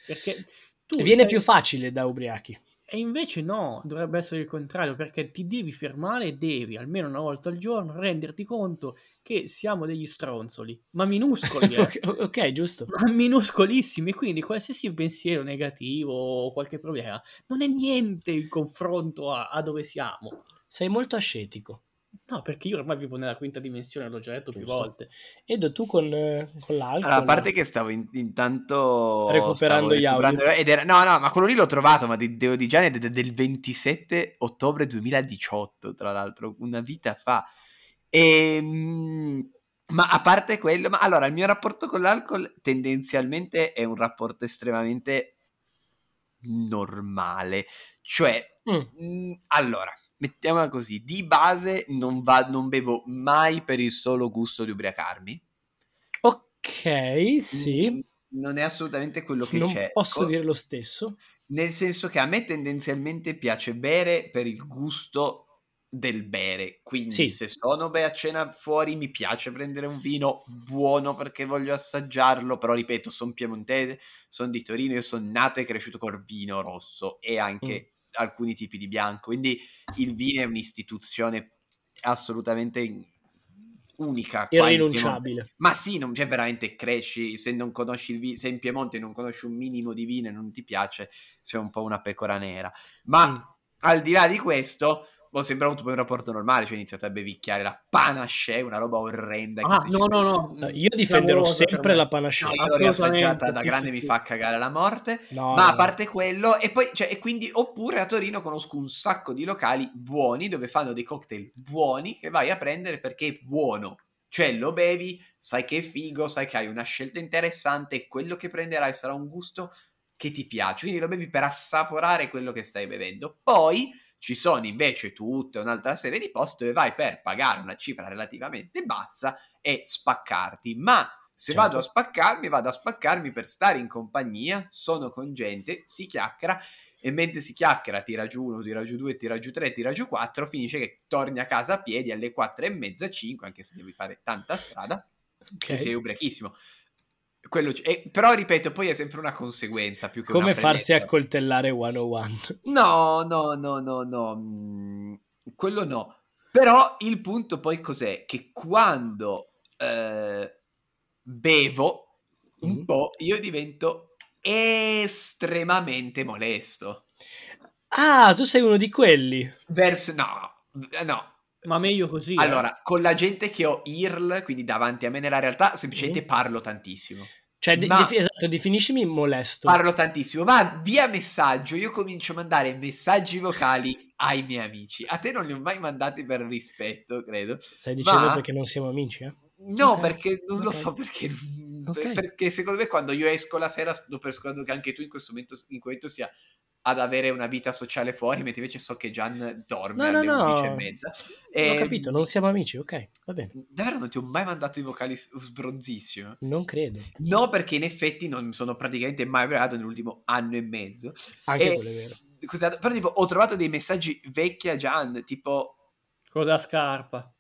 Perché tu viene stai... più facile da ubriachi. E invece no, dovrebbe essere il contrario, perché ti devi fermare e devi, almeno una volta al giorno, renderti conto che siamo degli stronzoli, ma minuscoli. Eh? [laughs] ok, giusto. Ma minuscolissimi, quindi qualsiasi pensiero negativo o qualche problema non è niente in confronto a, a dove siamo. Sei molto ascetico. No, perché io ormai vivo nella quinta dimensione, l'ho già detto Giusto. più volte. Edo, tu con, con l'alcol? Allora, a parte che stavo in, intanto... Recuperando gli audio. Ed era, no, no, ma quello lì l'ho trovato, ma di Deo di Gianni è del 27 ottobre 2018, tra l'altro, una vita fa. E, ehm, ma a parte quello, ma allora, il mio rapporto con l'alcol tendenzialmente è un rapporto estremamente normale. Cioè, mm. mh, mm, allora mettiamola così, di base non, va, non bevo mai per il solo gusto di ubriacarmi. Ok, sì. Non è assolutamente quello che non c'è. Non posso dire lo stesso. Nel senso che a me tendenzialmente piace bere per il gusto del bere. Quindi sì. se sono beh, a cena fuori mi piace prendere un vino buono perché voglio assaggiarlo, però ripeto, sono piemontese, sono di Torino, io sono nato e cresciuto col vino rosso e anche mm alcuni tipi di bianco. Quindi il vino è un'istituzione assolutamente unica. Irrinunciabile. Ma sì, non, cioè, veramente cresci, se non conosci il vino, se in Piemonte non conosci un minimo di vino e non ti piace, sei un po' una pecora nera. Ma mm. al di là di questo, ho sempre avuto poi un rapporto normale, cioè ho iniziato a bevicchiare la panache, una roba orrenda. Ah, no, no, no, io difenderò sempre la panache. No, io l'ho riassaggiata da grande, mi fa cagare la morte. No, ma no, a parte quello, e poi, cioè, e quindi, oppure a Torino conosco un sacco di locali buoni dove fanno dei cocktail buoni che vai a prendere perché è buono. Cioè lo bevi, sai che è figo, sai che hai una scelta interessante quello che prenderai sarà un gusto che ti piace. Quindi lo bevi per assaporare quello che stai bevendo. Poi ci sono invece tutta un'altra serie di posti dove vai per pagare una cifra relativamente bassa e spaccarti. Ma se certo. vado a spaccarmi, vado a spaccarmi per stare in compagnia, sono con gente, si chiacchiera e mentre si chiacchiera tira giù uno, tira giù due, tira giù tre, tira giù quattro, finisce che torni a casa a piedi alle quattro e mezza, cinque, anche se devi fare tanta strada okay. sei ubriachissimo. Quello, eh, però ripeto, poi è sempre una conseguenza più che Come farsi accoltellare 101? No, no, no, no, no. Mm, quello no. Però il punto poi cos'è? Che quando eh, bevo un mm. po', io divento estremamente molesto. Ah, tu sei uno di quelli. Verso... No, no. Ma meglio così. Eh. Allora, eh. con la gente che ho IRL, quindi davanti a me nella realtà, semplicemente mm. parlo tantissimo. Cioè, ma, def- esatto, definiscimi molesto. Parlo tantissimo, ma via messaggio io comincio a mandare messaggi vocali ai miei amici. A te non li ho mai mandati per rispetto, credo. Stai dicendo ma... perché non siamo amici, eh? No, okay. perché non okay. lo so perché. Okay. Perché secondo me quando io esco la sera sto pensando che anche tu in questo momento, in questo sia ad avere una vita sociale fuori, mentre invece so che Gian dorme no, alle no, 11 no. e mezza. E... Ho ehm, capito, non siamo amici, ok, va bene. Davvero non ti ho mai mandato i vocali sbronzissimo? Non credo. No, perché in effetti non sono praticamente mai pregato nell'ultimo anno e mezzo. Anche e... quello è vero. Però tipo ho trovato dei messaggi vecchi a Gian, tipo... Quello della scarpa.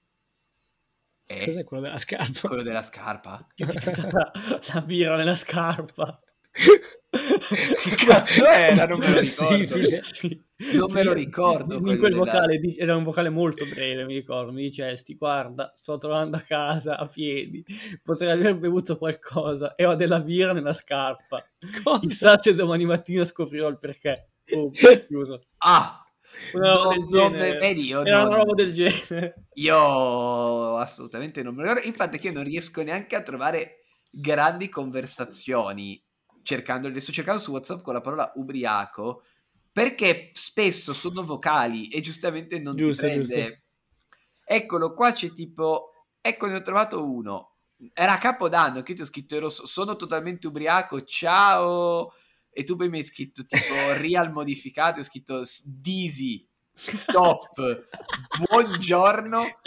Eh? Cos'è quello della scarpa? Quello della scarpa? [laughs] [laughs] la birra nella scarpa. Che cazzo era? Non me lo ricordo. Sì, non me lo ricordo. In quel vocale di... era un vocale molto breve, mi ricordo. Mi dicesti, guarda, sto trovando a casa a piedi, potrei aver bevuto qualcosa e ho della birra nella scarpa. Cosa? Chissà se domani mattina scoprirò il perché. Oh, chiuso. Ah, una roba no, del genere. Vedi, io Era non, una roba del genere. Io assolutamente non me lo ricordo. Infatti, che io non riesco neanche a trovare grandi conversazioni cercando, le sto cercando su WhatsApp con la parola ubriaco perché spesso sono vocali e giustamente non giusto, ti prende. Giusto. Eccolo, qua c'è tipo, ecco ne ho trovato uno. Era a Capodanno che io ti ho scritto ero, sono totalmente ubriaco, ciao. E tu poi mi hai scritto tipo [laughs] real modificato, ho scritto Dizzy, top, buongiorno,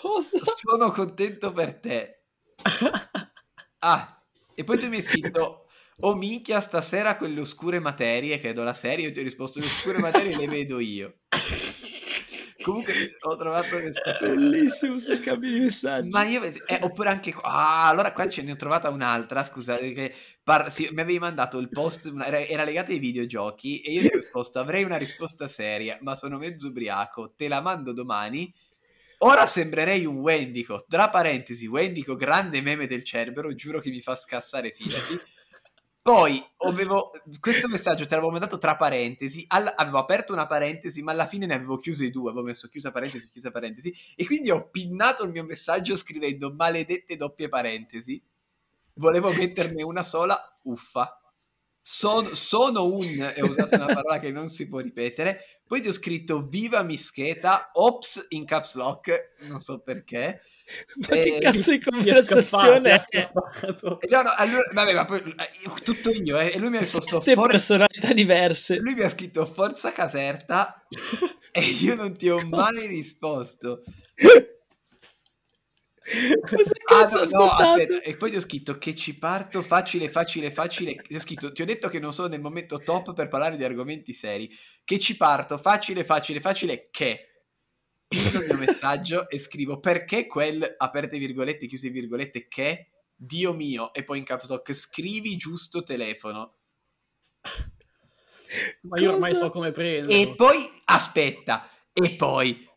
Cosa? sono contento per te. Ah, e poi tu mi hai scritto oh minchia stasera quelle oscure materie, credo la serie, io ti ho risposto le oscure materie le vedo io. [laughs] Comunque ho trovato questa bellissimo si scambio di messaggi. Ma io eh, oppure anche qua, ah, allora qua ce ne ho trovata un'altra, scusate che par- sì, mi avevi mandato il post era, legata ai videogiochi e io ti ho risposto avrei una risposta seria, ma sono mezzo ubriaco, te la mando domani. Ora sembrerei un Wendico, tra parentesi, Wendico grande meme del Cerbero, giuro che mi fa scassare fidati. Poi avevo questo messaggio te l'avevo mandato tra parentesi, all- avevo aperto una parentesi, ma alla fine ne avevo chiuse due, avevo messo chiusa parentesi, chiusa parentesi, e quindi ho pinnato il mio messaggio scrivendo maledette doppie parentesi. Volevo metterne una sola, uffa. Son, sono un, e ho usato una parola che non si può ripetere, poi ti ho scritto viva mischeta, ops in caps lock, non so perché. [laughs] Ma e... che cazzo di conversazione è? No, no, allora, vabbè, ma poi eh, tutto io, eh, e lui mi ha risposto for... personalità diverse. Lui mi ha scritto forza caserta [laughs] e io non ti ho mai risposto. [laughs] ah, no, no, aspetta, e poi ti ho scritto che ci parto facile, facile, facile. Ti ho scritto, ti ho detto che non sono nel momento top per parlare di argomenti seri. Che ci parto facile, facile, facile, che. Pinno il mio [laughs] messaggio e scrivo perché quel, aperte virgolette, chiuse virgolette, che, Dio mio, e poi in caps lock, scrivi giusto telefono. Ma io ormai so come prendere. E poi, aspetta, e poi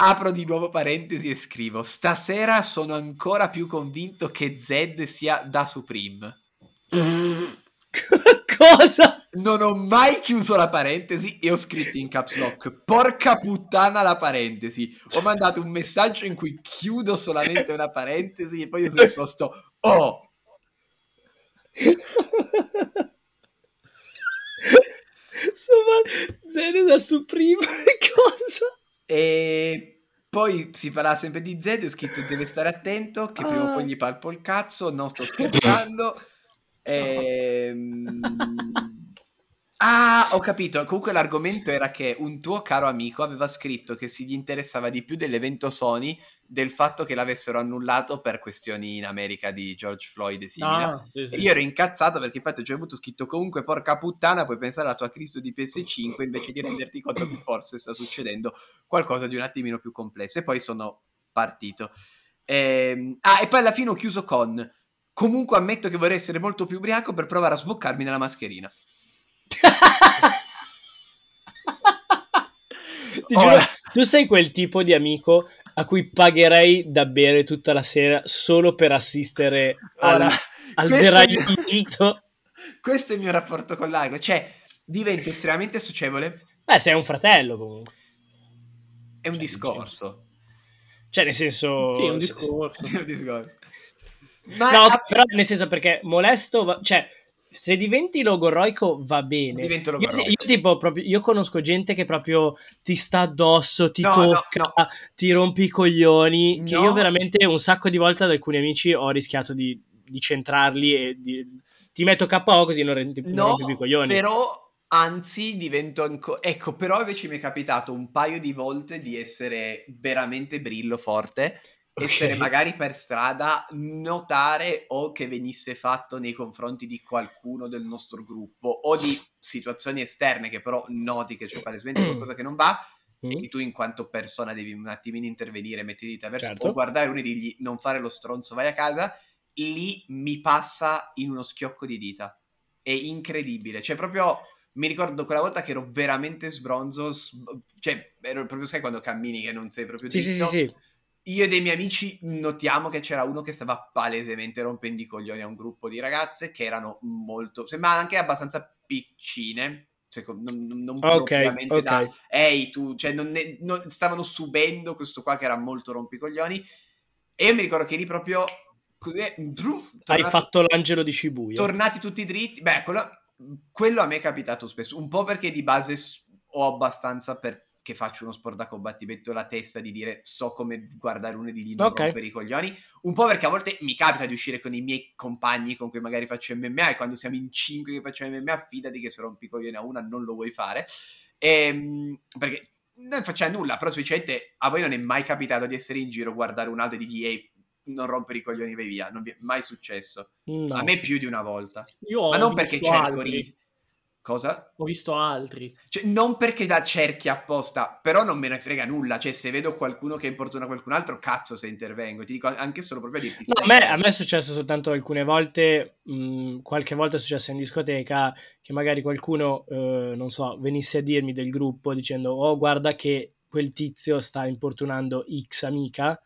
Apro di nuovo parentesi e scrivo: Stasera sono ancora più convinto che Zed sia da Supreme. [laughs] Cosa? Non ho mai chiuso la parentesi e ho scritto in caps lock: Porca puttana la parentesi. Ho mandato un messaggio in cui chiudo solamente una parentesi e poi ho risposto: Oh. [laughs] Insomma, Zed da Supreme. [laughs] Cosa? E poi si parla sempre di Zed, ho scritto deve stare attento, che prima o poi gli palpo il cazzo, non sto [laughs] scherzando. Ehm... Ah, ho capito. Comunque l'argomento era che un tuo caro amico aveva scritto che si gli interessava di più dell'evento Sony del fatto che l'avessero annullato per questioni in America di George Floyd e simile. Ah, sì, sì. E io ero incazzato perché infatti ci avuto scritto comunque porca puttana puoi pensare alla tua Cristo di PS5 invece di renderti conto che [clears throat] forse sta succedendo qualcosa di un attimino più complesso. E poi sono partito. Ehm... Ah, e poi alla fine ho chiuso con comunque ammetto che vorrei essere molto più ubriaco per provare a sboccarmi nella mascherina. Ti giuro, oh. tu sei quel tipo di amico a cui pagherei da bere tutta la sera solo per assistere al, Ora, al deragliamento. [laughs] Questo è il mio rapporto con l'alcol, cioè diventa estremamente socievole. Beh, sei un fratello comunque. È un cioè, discorso. Cioè, nel senso... Sì, è un discorso. [laughs] Sì, un discorso. Ma no, a... però nel senso perché molesto, cioè se diventi logorroico va bene. Divento logorroico. Io, io, tipo, proprio, io conosco gente che proprio ti sta addosso, ti no, tocca, no, no. ti rompi i coglioni. Che io veramente un sacco di volte ad alcuni amici ho rischiato di, di centrarli e di, ti metto KO così non, non rompi i coglioni. Però anzi divento ancora... Ecco, però invece mi è capitato un paio di volte di essere veramente brillo forte essere magari per strada, notare o che venisse fatto nei confronti di qualcuno del nostro gruppo o di situazioni esterne che però noti che c'è palesemente qualcosa che non va mm. e tu in quanto persona devi un attimino intervenire, metti dita verso certo. o guardare uno e dirgli non fare lo stronzo, vai a casa, lì mi passa in uno schiocco di dita è incredibile. Cioè, proprio mi ricordo quella volta che ero veramente sbronzo, cioè, ero proprio, sai, quando cammini che non sei proprio sì, dritto. Sì, sì, sì. Io e dei miei amici notiamo che c'era uno che stava palesemente rompendo i coglioni a un gruppo di ragazze che erano molto, sembrava anche abbastanza piccine, secondo, non, non okay, okay. da ehi tu, cioè non ne, non, stavano subendo questo qua che era molto rompicoglioni e io mi ricordo che lì proprio tornati, hai fatto l'angelo di Shibuya. tornati tutti dritti, beh quello, quello a me è capitato spesso, un po' perché di base ho abbastanza per che faccio uno sport da combattimento la testa di dire so come guardare uno di lì non okay. rompere i coglioni. Un po' perché a volte mi capita di uscire con i miei compagni con cui magari faccio MMA e quando siamo in cinque che facciamo MMA fidati che se rompi i coglioni a una non lo vuoi fare. E, ehm, perché non facciamo nulla però semplicemente a voi non è mai capitato di essere in giro guardare un altro e dirgli ehi non rompere i coglioni vai via. Non vi è mai successo. No. a me più di una volta. Io ma non perché cerco di Cosa? Ho visto altri. Cioè, non perché da cerchi apposta, però non me ne frega nulla. Cioè, se vedo qualcuno che importuna qualcun altro, cazzo se intervengo. Ti dico anche solo proprio a dirti. No, a me, a me, è successo soltanto alcune volte. Mh, qualche volta è successo in discoteca che magari qualcuno, eh, non so, venisse a dirmi del gruppo dicendo: Oh, guarda che quel tizio sta importunando X amica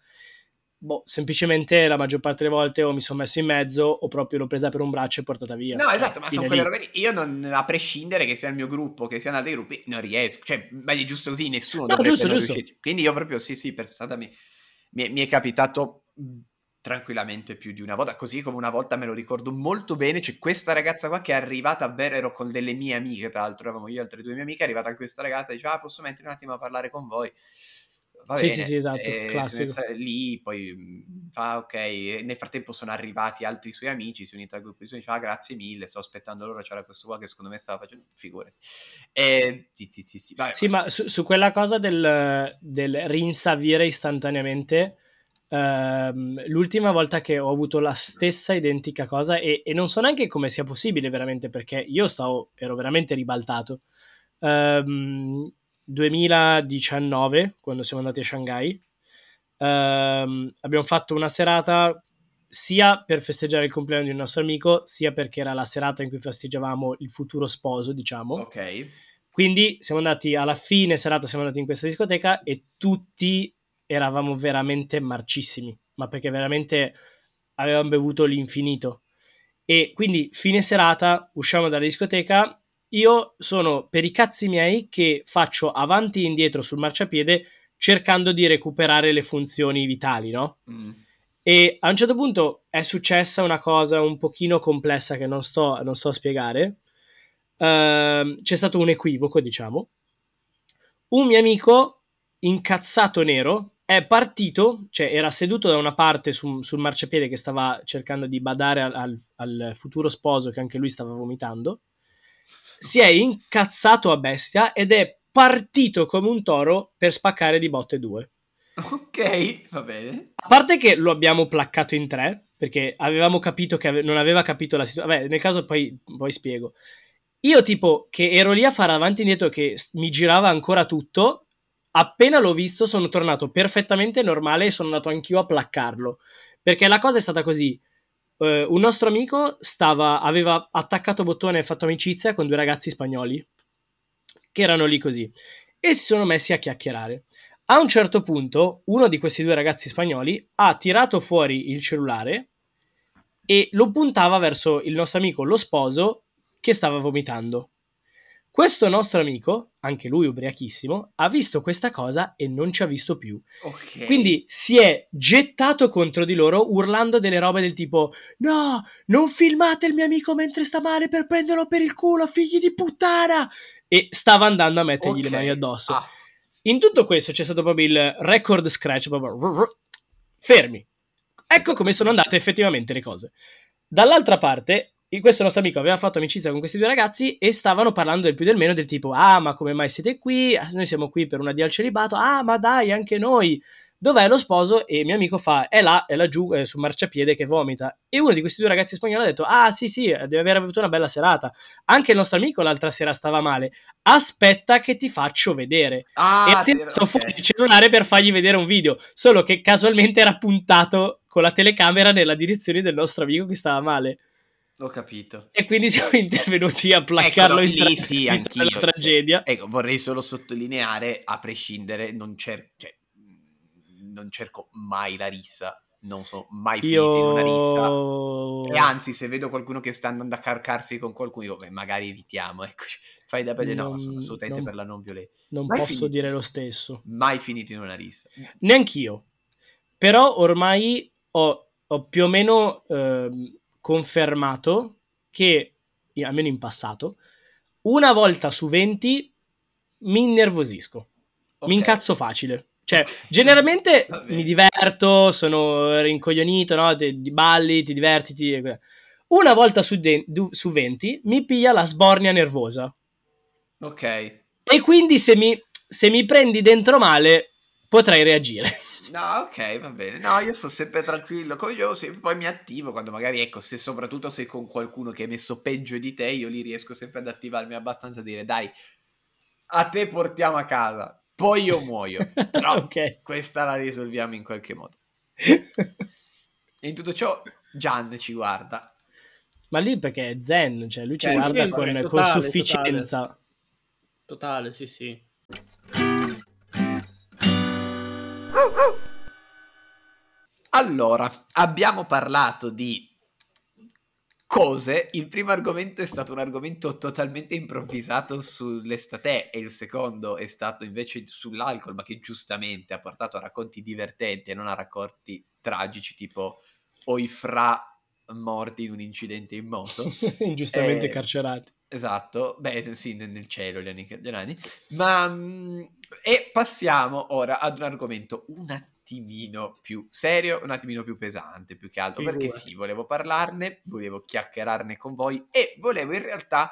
boh, semplicemente la maggior parte delle volte o mi sono messo in mezzo o proprio l'ho presa per un braccio e portata via. No, esatto, ma sono quelle robe lì. Io non, a prescindere che sia il mio gruppo, che siano altri gruppi, non riesco. Cioè, ma è giusto così, nessuno no, giusto, giusto. Riuscire. Quindi io proprio, sì, sì, per stata mi, mi, mi è capitato tranquillamente più di una volta, così come una volta me lo ricordo molto bene, c'è questa ragazza qua che è arrivata a bere, ero con delle mie amiche, tra l'altro eravamo io e altre due mie amiche, è arrivata questa ragazza e dice, ah, posso mettere un attimo a parlare con voi? Va sì, bene. sì, sì, esatto, e classico. Lì poi mhmm, fa ok, nel frattempo sono arrivati altri suoi amici, si è unito al gruppo di suoi fa grazie mille, sto aspettando loro, c'era questo qua che secondo me stava facendo figure. E sì, sì, sì, sì. Vai, sì vai. ma su, su, quella cosa del, del rinsavire istantaneamente, ehm, l'ultima volta che ho avuto la stessa identica cosa e, e, non so neanche come sia possibile veramente perché io stavo, ero veramente ribaltato. Um, 2019, quando siamo andati a Shanghai. Uh, abbiamo fatto una serata sia per festeggiare il compleanno di un nostro amico, sia perché era la serata in cui festeggiavamo il futuro sposo, diciamo. Ok. Quindi siamo andati alla fine serata, siamo andati in questa discoteca e tutti eravamo veramente marcissimi, ma perché veramente avevamo bevuto l'infinito. E quindi fine serata usciamo dalla discoteca io sono per i cazzi miei che faccio avanti e indietro sul marciapiede cercando di recuperare le funzioni vitali, no? Mm. E a un certo punto è successa una cosa un pochino complessa che non sto, non sto a spiegare. Uh, c'è stato un equivoco, diciamo. Un mio amico, incazzato nero, è partito, cioè era seduto da una parte su, sul marciapiede che stava cercando di badare al, al, al futuro sposo che anche lui stava vomitando si è incazzato a bestia ed è partito come un toro per spaccare di botte due. Ok, va bene. A parte che lo abbiamo placcato in tre, perché avevamo capito che ave- non aveva capito la situazione. Vabbè, nel caso poi, poi spiego. Io tipo che ero lì a fare avanti e indietro che mi girava ancora tutto, appena l'ho visto sono tornato perfettamente normale e sono andato anch'io a placcarlo. Perché la cosa è stata così eh, un nostro amico stava, aveva attaccato bottone e fatto amicizia con due ragazzi spagnoli che erano lì così e si sono messi a chiacchierare. A un certo punto, uno di questi due ragazzi spagnoli ha tirato fuori il cellulare e lo puntava verso il nostro amico, lo sposo, che stava vomitando. Questo nostro amico, anche lui ubriachissimo, ha visto questa cosa e non ci ha visto più. Okay. Quindi si è gettato contro di loro urlando delle robe del tipo No, non filmate il mio amico mentre sta male per prenderlo per il culo, figli di puttana! E stava andando a mettergli okay. le mani addosso. Ah. In tutto questo c'è stato proprio il record scratch, proprio fermi. Ecco come sono andate effettivamente le cose. Dall'altra parte, questo nostro amico aveva fatto amicizia con questi due ragazzi e stavano parlando del più del meno del tipo ah ma come mai siete qui? Ah, noi siamo qui per una dia al celibato. Ah ma dai anche noi. Dov'è lo sposo? E mio amico fa è là è laggiù è su marciapiede che vomita. E uno di questi due ragazzi spagnoli ha detto ah sì sì deve aver avuto una bella serata. Anche il nostro amico l'altra sera stava male. Aspetta che ti faccio vedere. Ah, e ha tirato okay. fuori il cellulare per fargli vedere un video. Solo che casualmente era puntato con la telecamera nella direzione del nostro amico che stava male Ho capito. E quindi siamo [laughs] intervenuti a placarlo ecco, no, in, tra- sì, [laughs] anch'io. la tragedia. Ecco, vorrei solo sottolineare, a prescindere, non, cer- cioè, non cerco mai la rissa. Non sono mai finito Io... in una rissa. E anzi, se vedo qualcuno che sta andando a carcarsi con qualcuno, dico, beh, magari evitiamo. [laughs] Ecco, fai da bene. No, sono assolutamente non, per la non violenza. Non mai posso finito, dire lo stesso. Mai finito in una rissa. Neanch'io. Però ormai ho, ho più o meno eh, confermato che, almeno in passato, una volta su 20 mi innervosisco. Okay. Mi incazzo facile. Cioè, generalmente mi diverto, sono rincoglionito, no? Ti, balli, ti diverti. Ti... Una volta su, de- su 20 mi piglia la sbornia nervosa. Ok. E quindi se mi, se mi prendi dentro male, potrei reagire. No, ok, va bene. No, io sto sempre tranquillo, come io sempre, poi mi attivo quando magari, ecco, se soprattutto sei con qualcuno che è messo peggio di te, io lì riesco sempre ad attivarmi abbastanza a dire, dai, a te portiamo a casa, poi io muoio. [laughs] Però okay. questa la risolviamo in qualche modo. e [laughs] in tutto ciò Gian ci guarda. Ma lì perché è zen, cioè lui ci cioè, guarda sì, con, totale, con, sufficienza. Totale. totale, sì sì. Allora, abbiamo parlato di cose. Il primo argomento è stato un argomento totalmente improvvisato sull'estate e il secondo è stato invece sull'alcol, ma che giustamente ha portato a racconti divertenti e non a racconti tragici tipo o i fra morti in un incidente in moto. [laughs] Ingiustamente eh, carcerati. Esatto, beh sì, nel cielo gli anni Ma... Mm, e passiamo ora ad un argomento un attimo attimino più serio, un attimino più pesante più che altro, Figura. perché sì, volevo parlarne, volevo chiacchierarne con voi e volevo in realtà,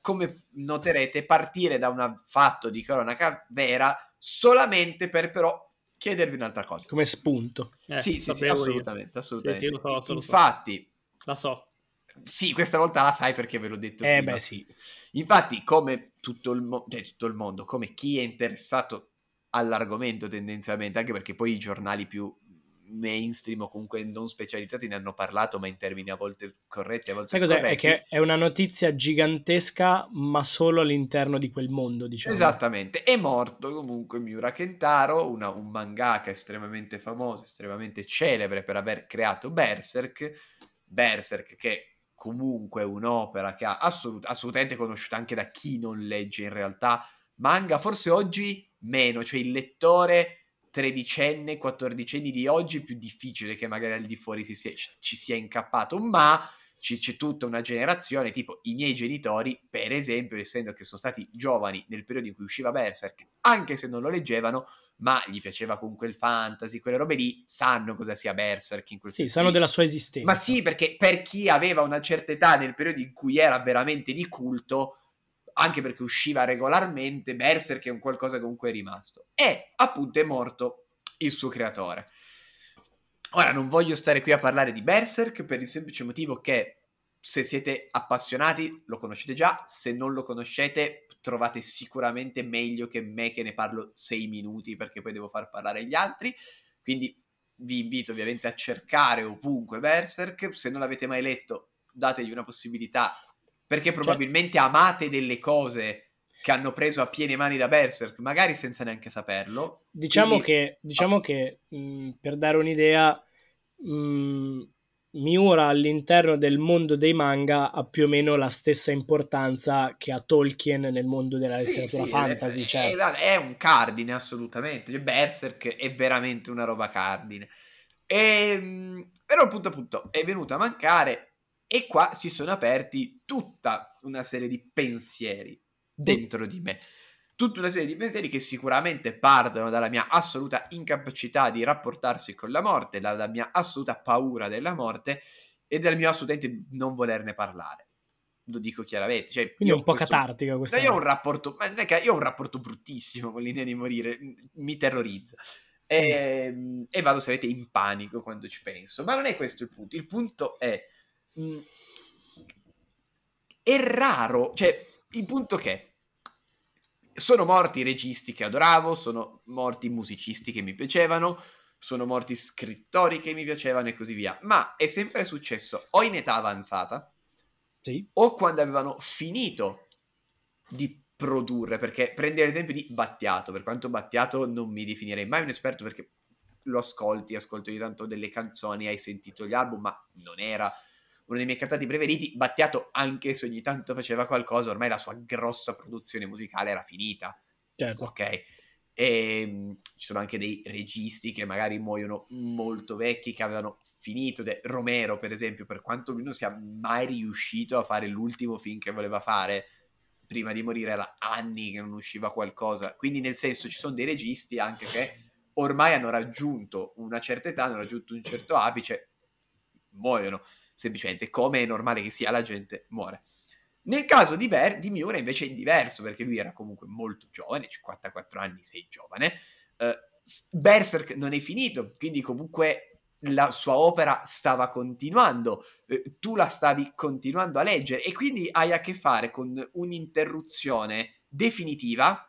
come noterete, partire da un fatto di cronaca vera solamente per però chiedervi un'altra cosa. Come spunto. Eh, sì, sì, sì, assolutamente, assolutamente. Sì, sì, lo so, lo Infatti... La so. Sì, questa volta la sai perché ve l'ho detto eh, prima. beh, sì. Infatti, come tutto il, mo- cioè, tutto il mondo, come chi è interessato all'argomento tendenzialmente, anche perché poi i giornali più mainstream o comunque non specializzati ne hanno parlato, ma in termini a volte corretti, a volte Sai cos'è? È che è una notizia gigantesca, ma solo all'interno di quel mondo, diciamo. Esattamente. È morto comunque Miura Kentaro, una, un mangaka estremamente famoso, estremamente celebre per aver creato Berserk. Berserk che comunque è un'opera che ha assolut- assolutamente conosciuta anche da chi non legge in realtà manga, forse oggi meno, cioè il lettore tredicenne, quattordicenne di oggi è più difficile che magari al di fuori si sia, ci sia incappato, ma c- c'è tutta una generazione, tipo i miei genitori, per esempio, essendo che sono stati giovani nel periodo in cui usciva Berserk, anche se non lo leggevano, ma gli piaceva comunque il fantasy, quelle robe lì, sanno cosa sia Berserk in quel senso. Sì, sanno della sua esistenza. Ma sì, perché per chi aveva una certa età nel periodo in cui era veramente di culto, anche perché usciva regolarmente, Berserk è un qualcosa comunque è rimasto. E appunto è morto il suo creatore. Ora non voglio stare qui a parlare di Berserk per il semplice motivo che se siete appassionati lo conoscete già, se non lo conoscete trovate sicuramente meglio che me che ne parlo sei minuti perché poi devo far parlare gli altri. Quindi vi invito ovviamente a cercare ovunque Berserk, se non l'avete mai letto dategli una possibilità perché cioè probabilmente cioè... amate delle cose che hanno preso a piene mani da Berserk, magari senza neanche saperlo. Diciamo Quindi... che, diciamo oh. che mh, per dare un'idea, mh, Miura all'interno del mondo dei manga ha più o meno la stessa importanza che ha Tolkien nel mondo della letteratura sì, fantasy. È, certo. è, è, un cardine assolutamente. Cioè, Berserk è veramente una roba cardine. E, ehm, però appunto appunto è venuto a mancare e qua si sono aperti tutta una serie di pensieri dentro di me. Tutta una serie di pensieri che sicuramente partono dalla mia assoluta incapacità di rapportarsi con la morte, dalla mia assoluta paura della morte e dal mio assolutamente non volerne parlare. Lo dico chiaramente. Cioè, Quindi è un po' questo, catartica questa io ho un rapporto, io ho un rapporto bruttissimo con l'idea di morire, mi terrorizza. E, ehm, e vado, se avete, in panico quando ci penso. Ma non è questo il punto. Il punto è Mm. è raro, cioè il punto che sono morti i registi che adoravo, sono morti i musicisti che mi piacevano, sono morti scrittori che mi piacevano e così via, ma è sempre successo o in età avanzata sì. o quando avevano finito di produrre, perché prendi l'esempio di Battiato, per quanto Battiato non mi definirei mai un esperto perché lo ascolti, ascolto di tanto delle canzoni, hai sentito gli album, ma non era uno dei miei cantati preferiti, Battiato anche se ogni tanto faceva qualcosa, ormai la sua grossa produzione musicale era finita. Certo. Ok. E ehm, ci sono anche dei registi che magari muoiono molto vecchi, che avevano finito. De- Romero, per esempio, per quanto lui non sia mai riuscito a fare l'ultimo film che voleva fare, prima di morire era anni che non usciva qualcosa. Quindi, nel senso, ci sono dei registi anche che ormai hanno raggiunto una certa età, hanno raggiunto un certo apice, muoiono semplicemente. Come è normale che sia, la gente muore. Nel caso di, Ber- di Miura invece è diverso perché lui era comunque molto giovane, 54 anni, sei giovane. Uh, Berserk non è finito, quindi comunque la sua opera stava continuando, eh, tu la stavi continuando a leggere e quindi hai a che fare con un'interruzione definitiva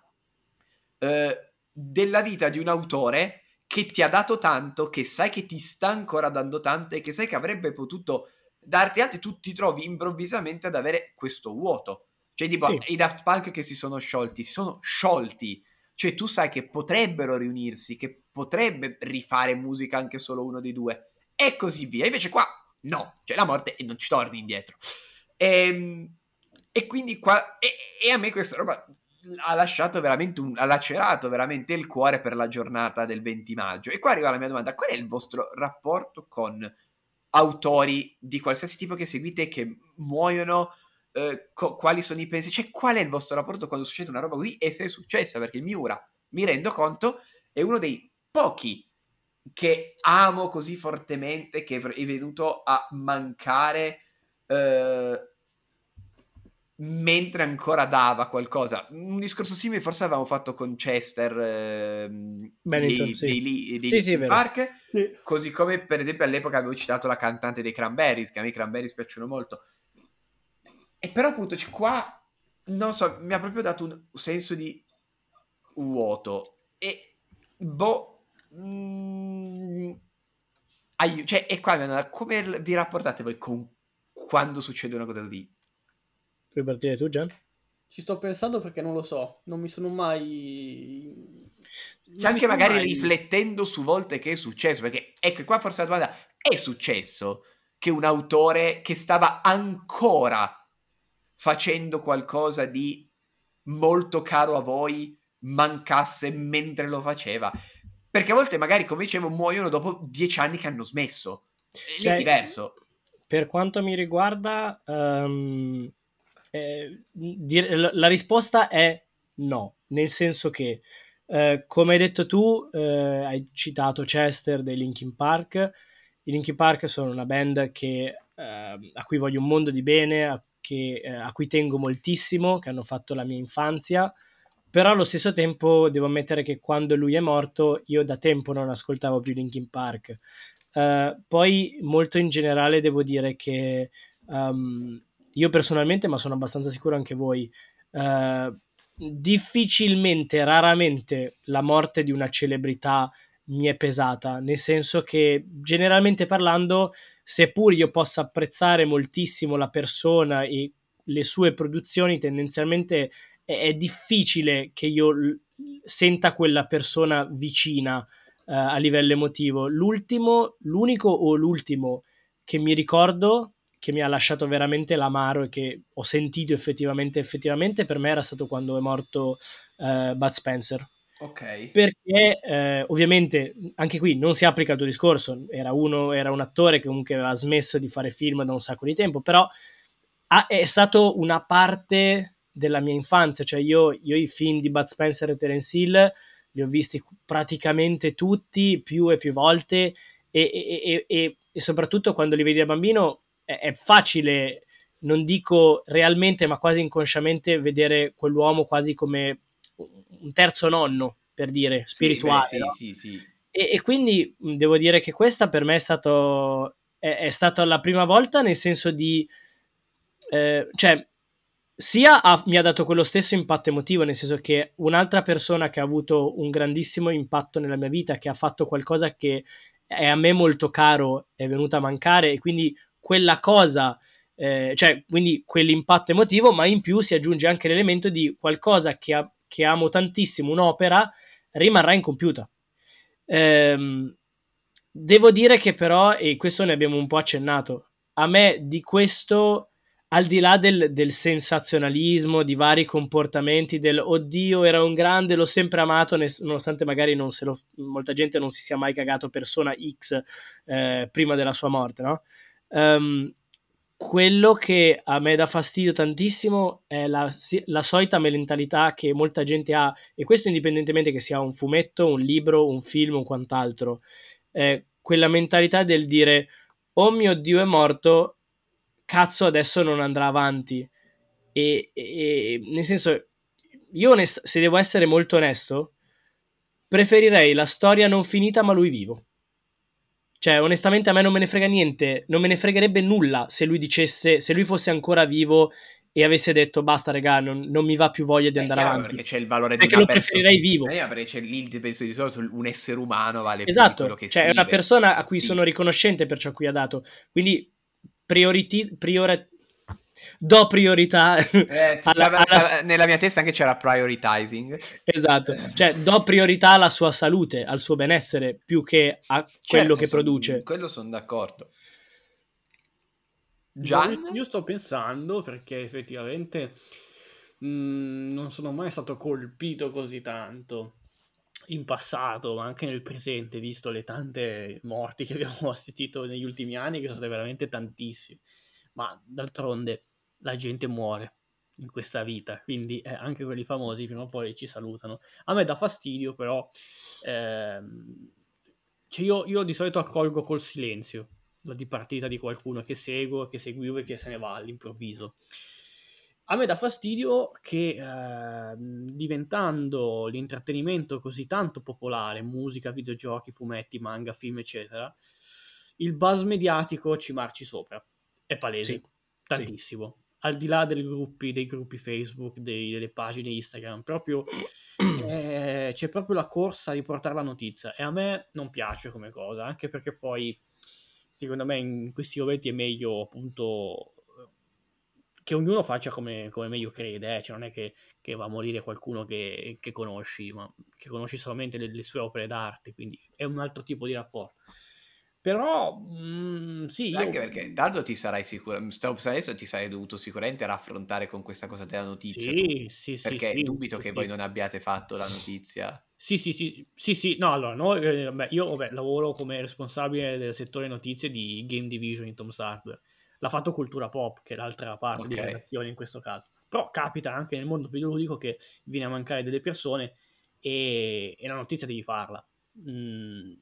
eh, della vita di un autore che ti ha dato tanto, che sai che ti sta ancora dando tanto e che sai che avrebbe potuto darti altro, tu ti trovi improvvisamente ad avere questo vuoto. Cioè, tipo, sì. i Daft Punk che si sono sciolti, si sono sciolti cioè tu sai che potrebbero riunirsi, che potrebbe rifare musica anche solo uno dei due e così via. Invece qua no, c'è la morte e non ci torni indietro. E, ehm, e quindi qua... E, e, a me questa roba ha lasciato veramente un... ha lacerato veramente il cuore per la giornata del 20 maggio. E qua arriva la mia domanda, qual è il vostro rapporto con autori di qualsiasi tipo che seguite che muoiono eh, co- quali sono i pensieri, cioè qual è il vostro rapporto quando succede una roba così e se è successa, perché Miura, mi rendo conto, è uno dei pochi che amo così fortemente che è venuto a mancare eh, mentre ancora dava qualcosa. Un discorso simile forse avevamo fatto con Chester eh, Benetton, dei, sì. dei, dei, sì, sì, Park, sì. così come per esempio all'epoca avevo citato la cantante dei Cranberries, che a me i Cranberries piacciono molto. E però appunto qua, non so, mi ha proprio dato un senso di vuoto. E, boh, mm, aiuto, cioè, e qua, come vi rapportate voi con quando succede una cosa così? Puoi partire tu, Gian? Ci sto pensando perché non lo so, non mi sono mai... C'è anche magari mai... riflettendo su volte che è successo, perché ecco qua forse la domanda è successo che un autore che stava ancora facendo qualcosa di molto caro a voi mancasse mentre lo faceva. Perché a volte magari, come dicevo, muoiono dopo dieci anni che hanno smesso. Lì cioè, è diverso. Per quanto mi riguarda, um, eh, la risposta è no, nel senso che, eh, come hai detto tu, eh, hai citato Chester dei Linkin Park. I Linkin Park sono una band che, ehm, a cui voglio un mondo di bene, a che, eh, a cui tengo moltissimo, che hanno fatto la mia infanzia, però allo stesso tempo devo ammettere che quando lui è morto io da tempo non ascoltavo più Linkin Park. Uh, poi molto in generale devo dire che um, io personalmente, ma sono abbastanza sicuro anche voi, uh, difficilmente, raramente la morte di una celebrità mi è pesata, nel senso che generalmente parlando seppur io possa apprezzare moltissimo la persona e le sue produzioni, tendenzialmente è, è difficile che io senta quella persona vicina uh, a livello emotivo. L'ultimo, l'unico o l'ultimo che mi ricordo che mi ha lasciato veramente l'amaro e che ho sentito effettivamente, effettivamente per me era stato quando è morto uh, Bud Spencer. Ok. Perché eh, ovviamente anche qui non si applica il tuo discorso, era, uno, era un attore che comunque aveva smesso di fare film da un sacco di tempo, però ha, è stato una parte della mia infanzia, cioè io, io i film di Bud Spencer e Terence Hill li ho visti praticamente tutti più e più volte e, e, e, e soprattutto quando li vedi da bambino è, è facile, non dico realmente ma quasi inconsciamente, vedere quell'uomo quasi come un terzo nonno, per dire, spirituale. Sì, beh, no? sì, sì, e, e, quindi devo dire che questa per me è, stato, è, è stata la prima volta nel senso di... Eh, cioè, sia ha, mi ha dato quello stesso impatto emotivo, nel senso che un'altra persona che ha avuto un grandissimo impatto nella mia vita, che ha fatto qualcosa che è a me molto caro, è venuta a mancare e quindi quella cosa eh, cioè quindi quell'impatto emotivo, ma in più si aggiunge anche l'elemento di qualcosa che, ha, che amo tantissimo, un'opera, rimarrà incompiuta. Ehm, devo dire che però, e questo ne abbiamo un po' accennato, a me di questo al di là del, del, sensazionalismo, di vari comportamenti, del oddio era un grande, l'ho sempre amato, nonostante magari non se lo, molta gente non si sia mai cagato persona X eh, prima della sua morte, no? Um, quello che a me dà fastidio tantissimo è la, la, solita mentalità che molta gente ha, e questo indipendentemente che sia un fumetto, un libro, un film o quant'altro, eh, quella mentalità del dire oh mio Dio è morto, cazzo adesso non andrà avanti. E, e nel senso, io onest- se devo essere molto onesto, preferirei la storia non finita ma lui vivo. Cioè, onestamente a me non me ne frega niente, non me ne fregherebbe nulla se lui dicesse, se lui fosse ancora vivo e avesse detto basta regà non, non mi va più voglia di andare avanti perché c'è il valore perché di una lo preferirei vivo eh, perché c'è lì penso di solito un essere umano vale esatto quello che cioè scrive. è una persona a cui sì. sono riconoscente per ciò cui ha dato quindi priority, priori, do priorità [laughs] eh, alla, alla... Stava, nella mia testa anche c'era prioritizing esatto cioè do priorità alla sua salute al suo benessere più che a certo, quello che son, produce quello sono d'accordo Gian? Io sto pensando perché effettivamente mh, mm, non sono mai stato colpito così tanto in passato, ma anche nel presente, visto le tante morti [laughs] che abbiamo assistito negli ultimi anni, che sono state veramente tantissime. Ma d'altronde la gente muore in questa vita, quindi eh, anche quelli famosi prima o poi ci salutano. A me dà fastidio, però, ehm, cioè io, io di solito accolgo col silenzio la dipartita di qualcuno che seguo, che seguivo e che se ne va all'improvviso. A me dà fastidio che eh, diventando l'intrattenimento così tanto popolare, musica, videogiochi, fumetti, manga, film, eccetera, il buzz mediatico ci marci sopra. È palese, sì, tantissimo. Sì. Al di là dei gruppi, dei gruppi Facebook, dei, delle pagine Instagram, proprio [clears throat] eh, c'è proprio la corsa di portare la notizia. E a me non piace come cosa, anche perché poi, secondo me, in questi momenti è meglio appunto che ognuno faccia come, come meglio crede, eh? cioè non è che, che, va a morire qualcuno che, che conosci, ma che conosci solamente le, le, sue opere d'arte, quindi è un altro tipo di rapporto. Però, mm, sì. Anche io... perché tanto ti sarai sicuro, adesso ti sarai dovuto sicuramente raffrontare con questa cosa della notizia. Sì, tu, sì, perché sì, dubito sì, che sì. voi non abbiate fatto la notizia. Sì, sì, sì, sì, sì. no, allora, no, eh, vabbè, io vabbè, lavoro come responsabile del settore notizie di Game Division in Tom's Hardware l'ha fatto Cultura Pop, che è l'altra parte okay. di redazione in questo caso. Però capita anche nel mondo videoludico che viene a mancare delle persone e, e la notizia devi farla. Mm.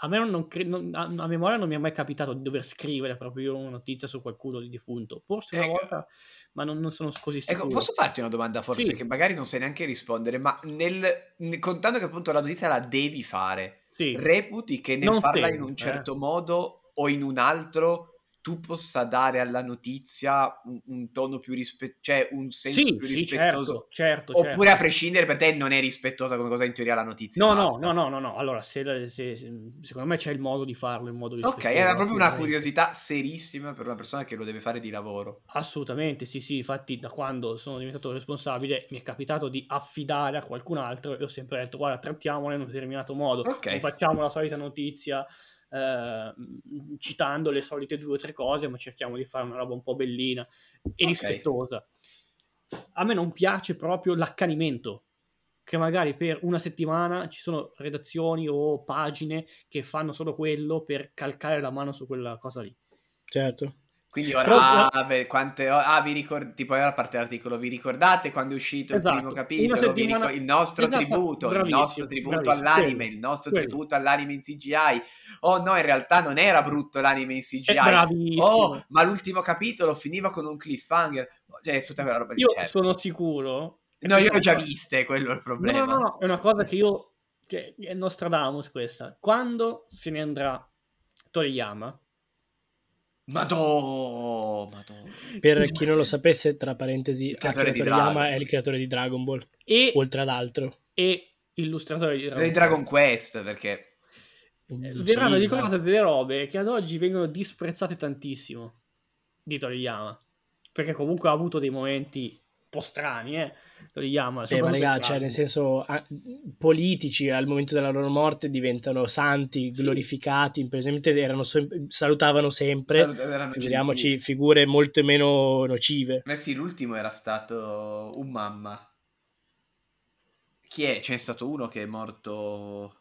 A me non, cre- non, a, a, memoria non mi è mai capitato di dover scrivere proprio una notizia su qualcuno di defunto. Forse ecco. una volta, ma non, non sono così ecco, sicuro. Ecco, posso farti una domanda forse sì. che magari non sai neanche rispondere, ma nel, contando che appunto la notizia la devi fare, sì. reputi che nel non farla temo, in un certo eh. modo o in un altro tu possa dare alla notizia un, un tono più rispettoso, cioè un senso sì, più sì, rispettoso. Certo, certo, Oppure certo. a prescindere per te non è rispettosa come cosa in teoria la notizia. No, no, no, no, no, no, Allora, se, se, se, secondo me c'è il modo di farlo in modo rispettoso. Ok, era proprio una curiosità serissima per una persona che lo deve fare di lavoro. Assolutamente, sì, sì. Infatti, da quando sono diventato responsabile, mi è capitato di affidare a qualcun altro e ho sempre detto, guarda, trattiamola in un determinato modo. Okay. Non facciamo la solita notizia eh, citando le solite due o tre cose, ma cerchiamo di fare una roba un po' bellina e okay. rispettosa. A me non piace proprio l'accanimento, che magari per una settimana ci sono redazioni o pagine che fanno solo quello per calcare la mano su quella cosa lì. Certo. Quindi ora, Però, ah, beh, quante, ah, vi ricordi, tipo a parte l'articolo, vi ricordate quando è uscito esatto. il primo capitolo? Settimana... Ricor- il nostro esatto. tributo, il nostro tributo all'anime, quello. il nostro quello. tributo all'anime in CGI. Oh no, in realtà non era brutto l'anime in CGI. Oh, ma l'ultimo capitolo finiva con un cliffhanger. Cioè, tutta quella roba Io certo. sono sicuro. No, io l'ho già viste, quello è il problema. No, no, no, è una cosa che io... Che è Nostradamus questa. Quando se ne andrà Toriyama Madò, madò. Per chi non lo sapesse, tra parentesi, di Toriyama è il creatore di Dragon Ball, e, oltre ad altro. E illustratore di Dragon, di Dragon Quest, perché... Eh, verranno ricordate delle robe che ad oggi vengono disprezzate tantissimo. di Toriyama. Perché comunque ha avuto dei momenti un po' strani, eh. Toriyama. Beh, ma raga, cioè, nel senso, a, politici al momento della loro morte diventano santi, sì. glorificati, per esempio erano, salutavano sempre, Salut- figuriamoci figure molto meno nocive. Eh sì, l'ultimo era stato un mamma. Chi è? C'è stato uno che è morto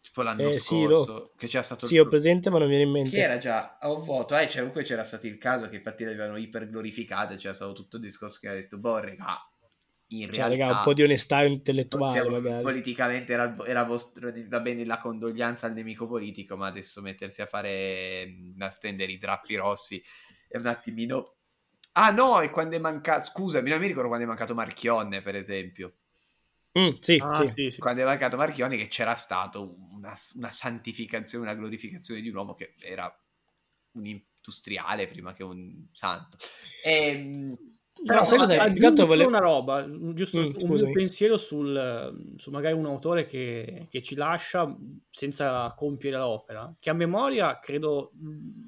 tipo l'anno eh, scorso, sì, lo... che c'era stato... Sì, il... ho presente, ma non mi viene in mente. Chi era già a un voto? Eh, cioè, comunque c'era stato il caso che infatti l'avevano iperglorificate, c'era stato tutto il discorso che ha detto, boh, regà, in cioè, realtà... Raga, un po' di onestà intellettuale, magari. Politicamente era, era vostro, va bene la condoglianza al nemico politico, ma adesso mettersi a fare, a stendere i drappi rossi è un attimino... Ah no, e quando è mancato... Scusami, non mi ricordo quando è mancato Marchionne, per esempio. Mm, sì, ah, sì. Sì, sì. Quando è mancato Marchioni che c'era stato una, una, santificazione, una glorificazione di un uomo che era un industriale prima che un santo. E, ehm, però no, sai cos'è? Aggiungo vole... una roba, giusto mm, un pensiero sul, su magari un autore che, che, ci lascia senza compiere l'opera, che a memoria credo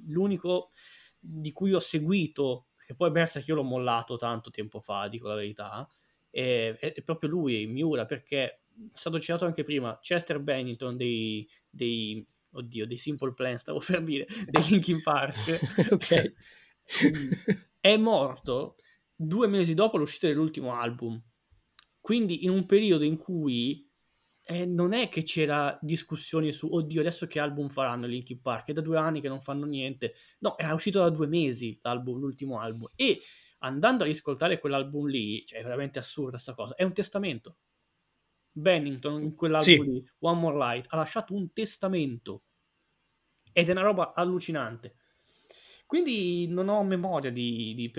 l'unico di cui ho seguito, perché poi Berserk io l'ho mollato tanto tempo fa, dico la verità, è, è, proprio lui, Miura, perché è stato citato anche prima, Chester Bennington dei, dei oddio, dei Simple Plan, stavo [laughs] per dire, dei Linkin Park, [laughs] ok, [laughs] è morto due mesi dopo l'uscita dell'ultimo album. Quindi in un periodo in cui eh, non è che c'era discussioni su oddio adesso che album faranno Linkin Park, è da due anni che non fanno niente. No, è uscito da due mesi l'album, l'ultimo album. E andando a riscoltare quell'album lì, cioè è veramente assurda questa cosa, è un testamento. Bennington in quell'album sì. lì, One More Light, ha lasciato un testamento. Ed è una roba allucinante. Quindi non ho memoria di, di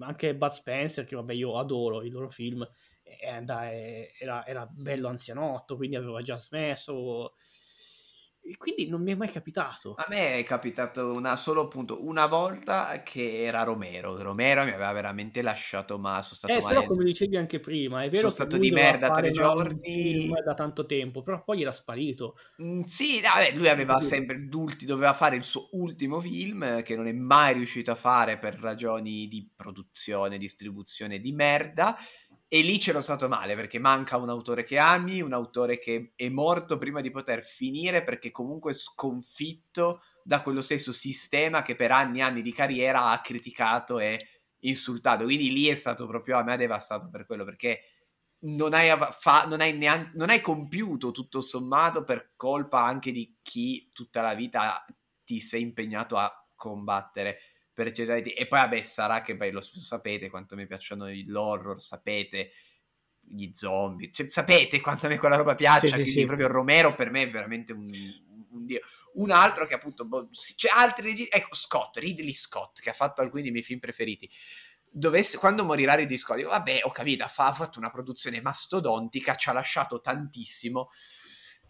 anche Bud Spencer, che vabbè io adoro i loro film, era, era bello anzianotto, quindi aveva già smesso e quindi non mi è mai capitato. A me è capitato una, solo appunto una volta che era Romero. Romero mi aveva veramente lasciato ma sono stato eh, male. Però come dicevi anche prima, è vero sono stato di merda tre giorni da tanto tempo, però poi era sparito. Mm, sì, vabbè, lui aveva sempre doveva fare il suo ultimo film che non è mai riuscito a fare per ragioni di produzione, distribuzione di merda e lì c'ero stato male perché manca un autore che ami, un autore che è morto prima di poter finire perché comunque sconfitto da quello stesso sistema che per anni e anni di carriera ha criticato e insultato. Quindi lì è stato proprio a me devastato per quello perché non hai, fa, non hai, neanche, non hai compiuto tutto sommato per colpa anche di chi tutta la vita ti sei impegnato a combattere per eccetera. E poi, vabbè, sarà che beh, lo sapete quanto mi piacciono l'horror, sapete gli zombie, cioè, sapete quanto a me quella roba piace. Sì, quindi sì, proprio Romero per me è veramente un, un dio. Un altro che appunto, boh, c'è altri registi, ecco Scott, Ridley Scott, che ha fatto alcuni dei miei film preferiti. Dovesse, quando morirà Ridley Scott, dico, vabbè, ho capito, ha fatto una produzione mastodontica, ci ha lasciato tantissimo.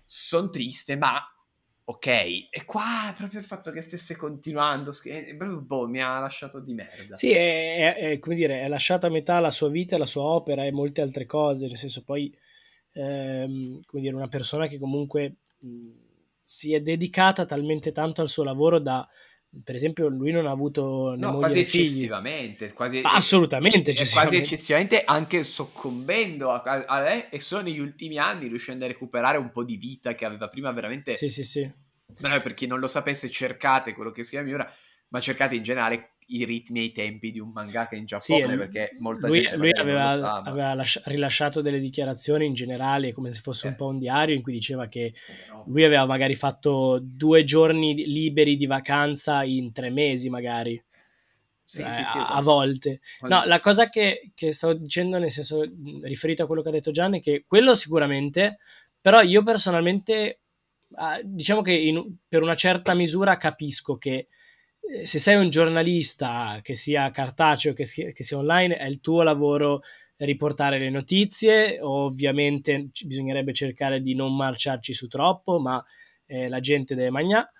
Sono triste, ma ok. E qua proprio il fatto che stesse continuando, boh, mi ha lasciato di merda. Sì, è, è, è, come dire, è lasciata a metà la sua vita, la sua opera e molte altre cose, nel senso poi, ehm, come dire, una persona che comunque mh, si è dedicata talmente tanto al suo lavoro da per esempio lui non ha avuto no, quasi eccessivamente quasi, assolutamente eccessivamente. quasi eccessivamente anche soccombendo a, a, a, lei e solo negli ultimi anni riuscendo a recuperare un po' di vita che aveva prima veramente sì sì sì per chi non lo sapesse cercate quello che si chiama Miura ma cercate in generale i ritmi e i tempi di un mangaka in Giappone sì, perché molta lui, gente lui aveva, aveva lasci- rilasciato delle dichiarazioni in generale come se fosse eh. un po' un diario in cui diceva che lui aveva magari fatto due giorni liberi di vacanza in tre mesi magari. Sì, eh, sì, sì, a, a, volte. quando... no la cosa che, che stavo dicendo nel senso riferito a quello che ha detto Gianni è che quello sicuramente però io personalmente ah, diciamo che in, per una certa misura capisco che se sei un giornalista, che sia cartaceo, che sia, che sia online, è il tuo lavoro riportare le notizie, ovviamente bisognerebbe cercare di non marciarci su troppo, ma eh, la gente deve mangiare.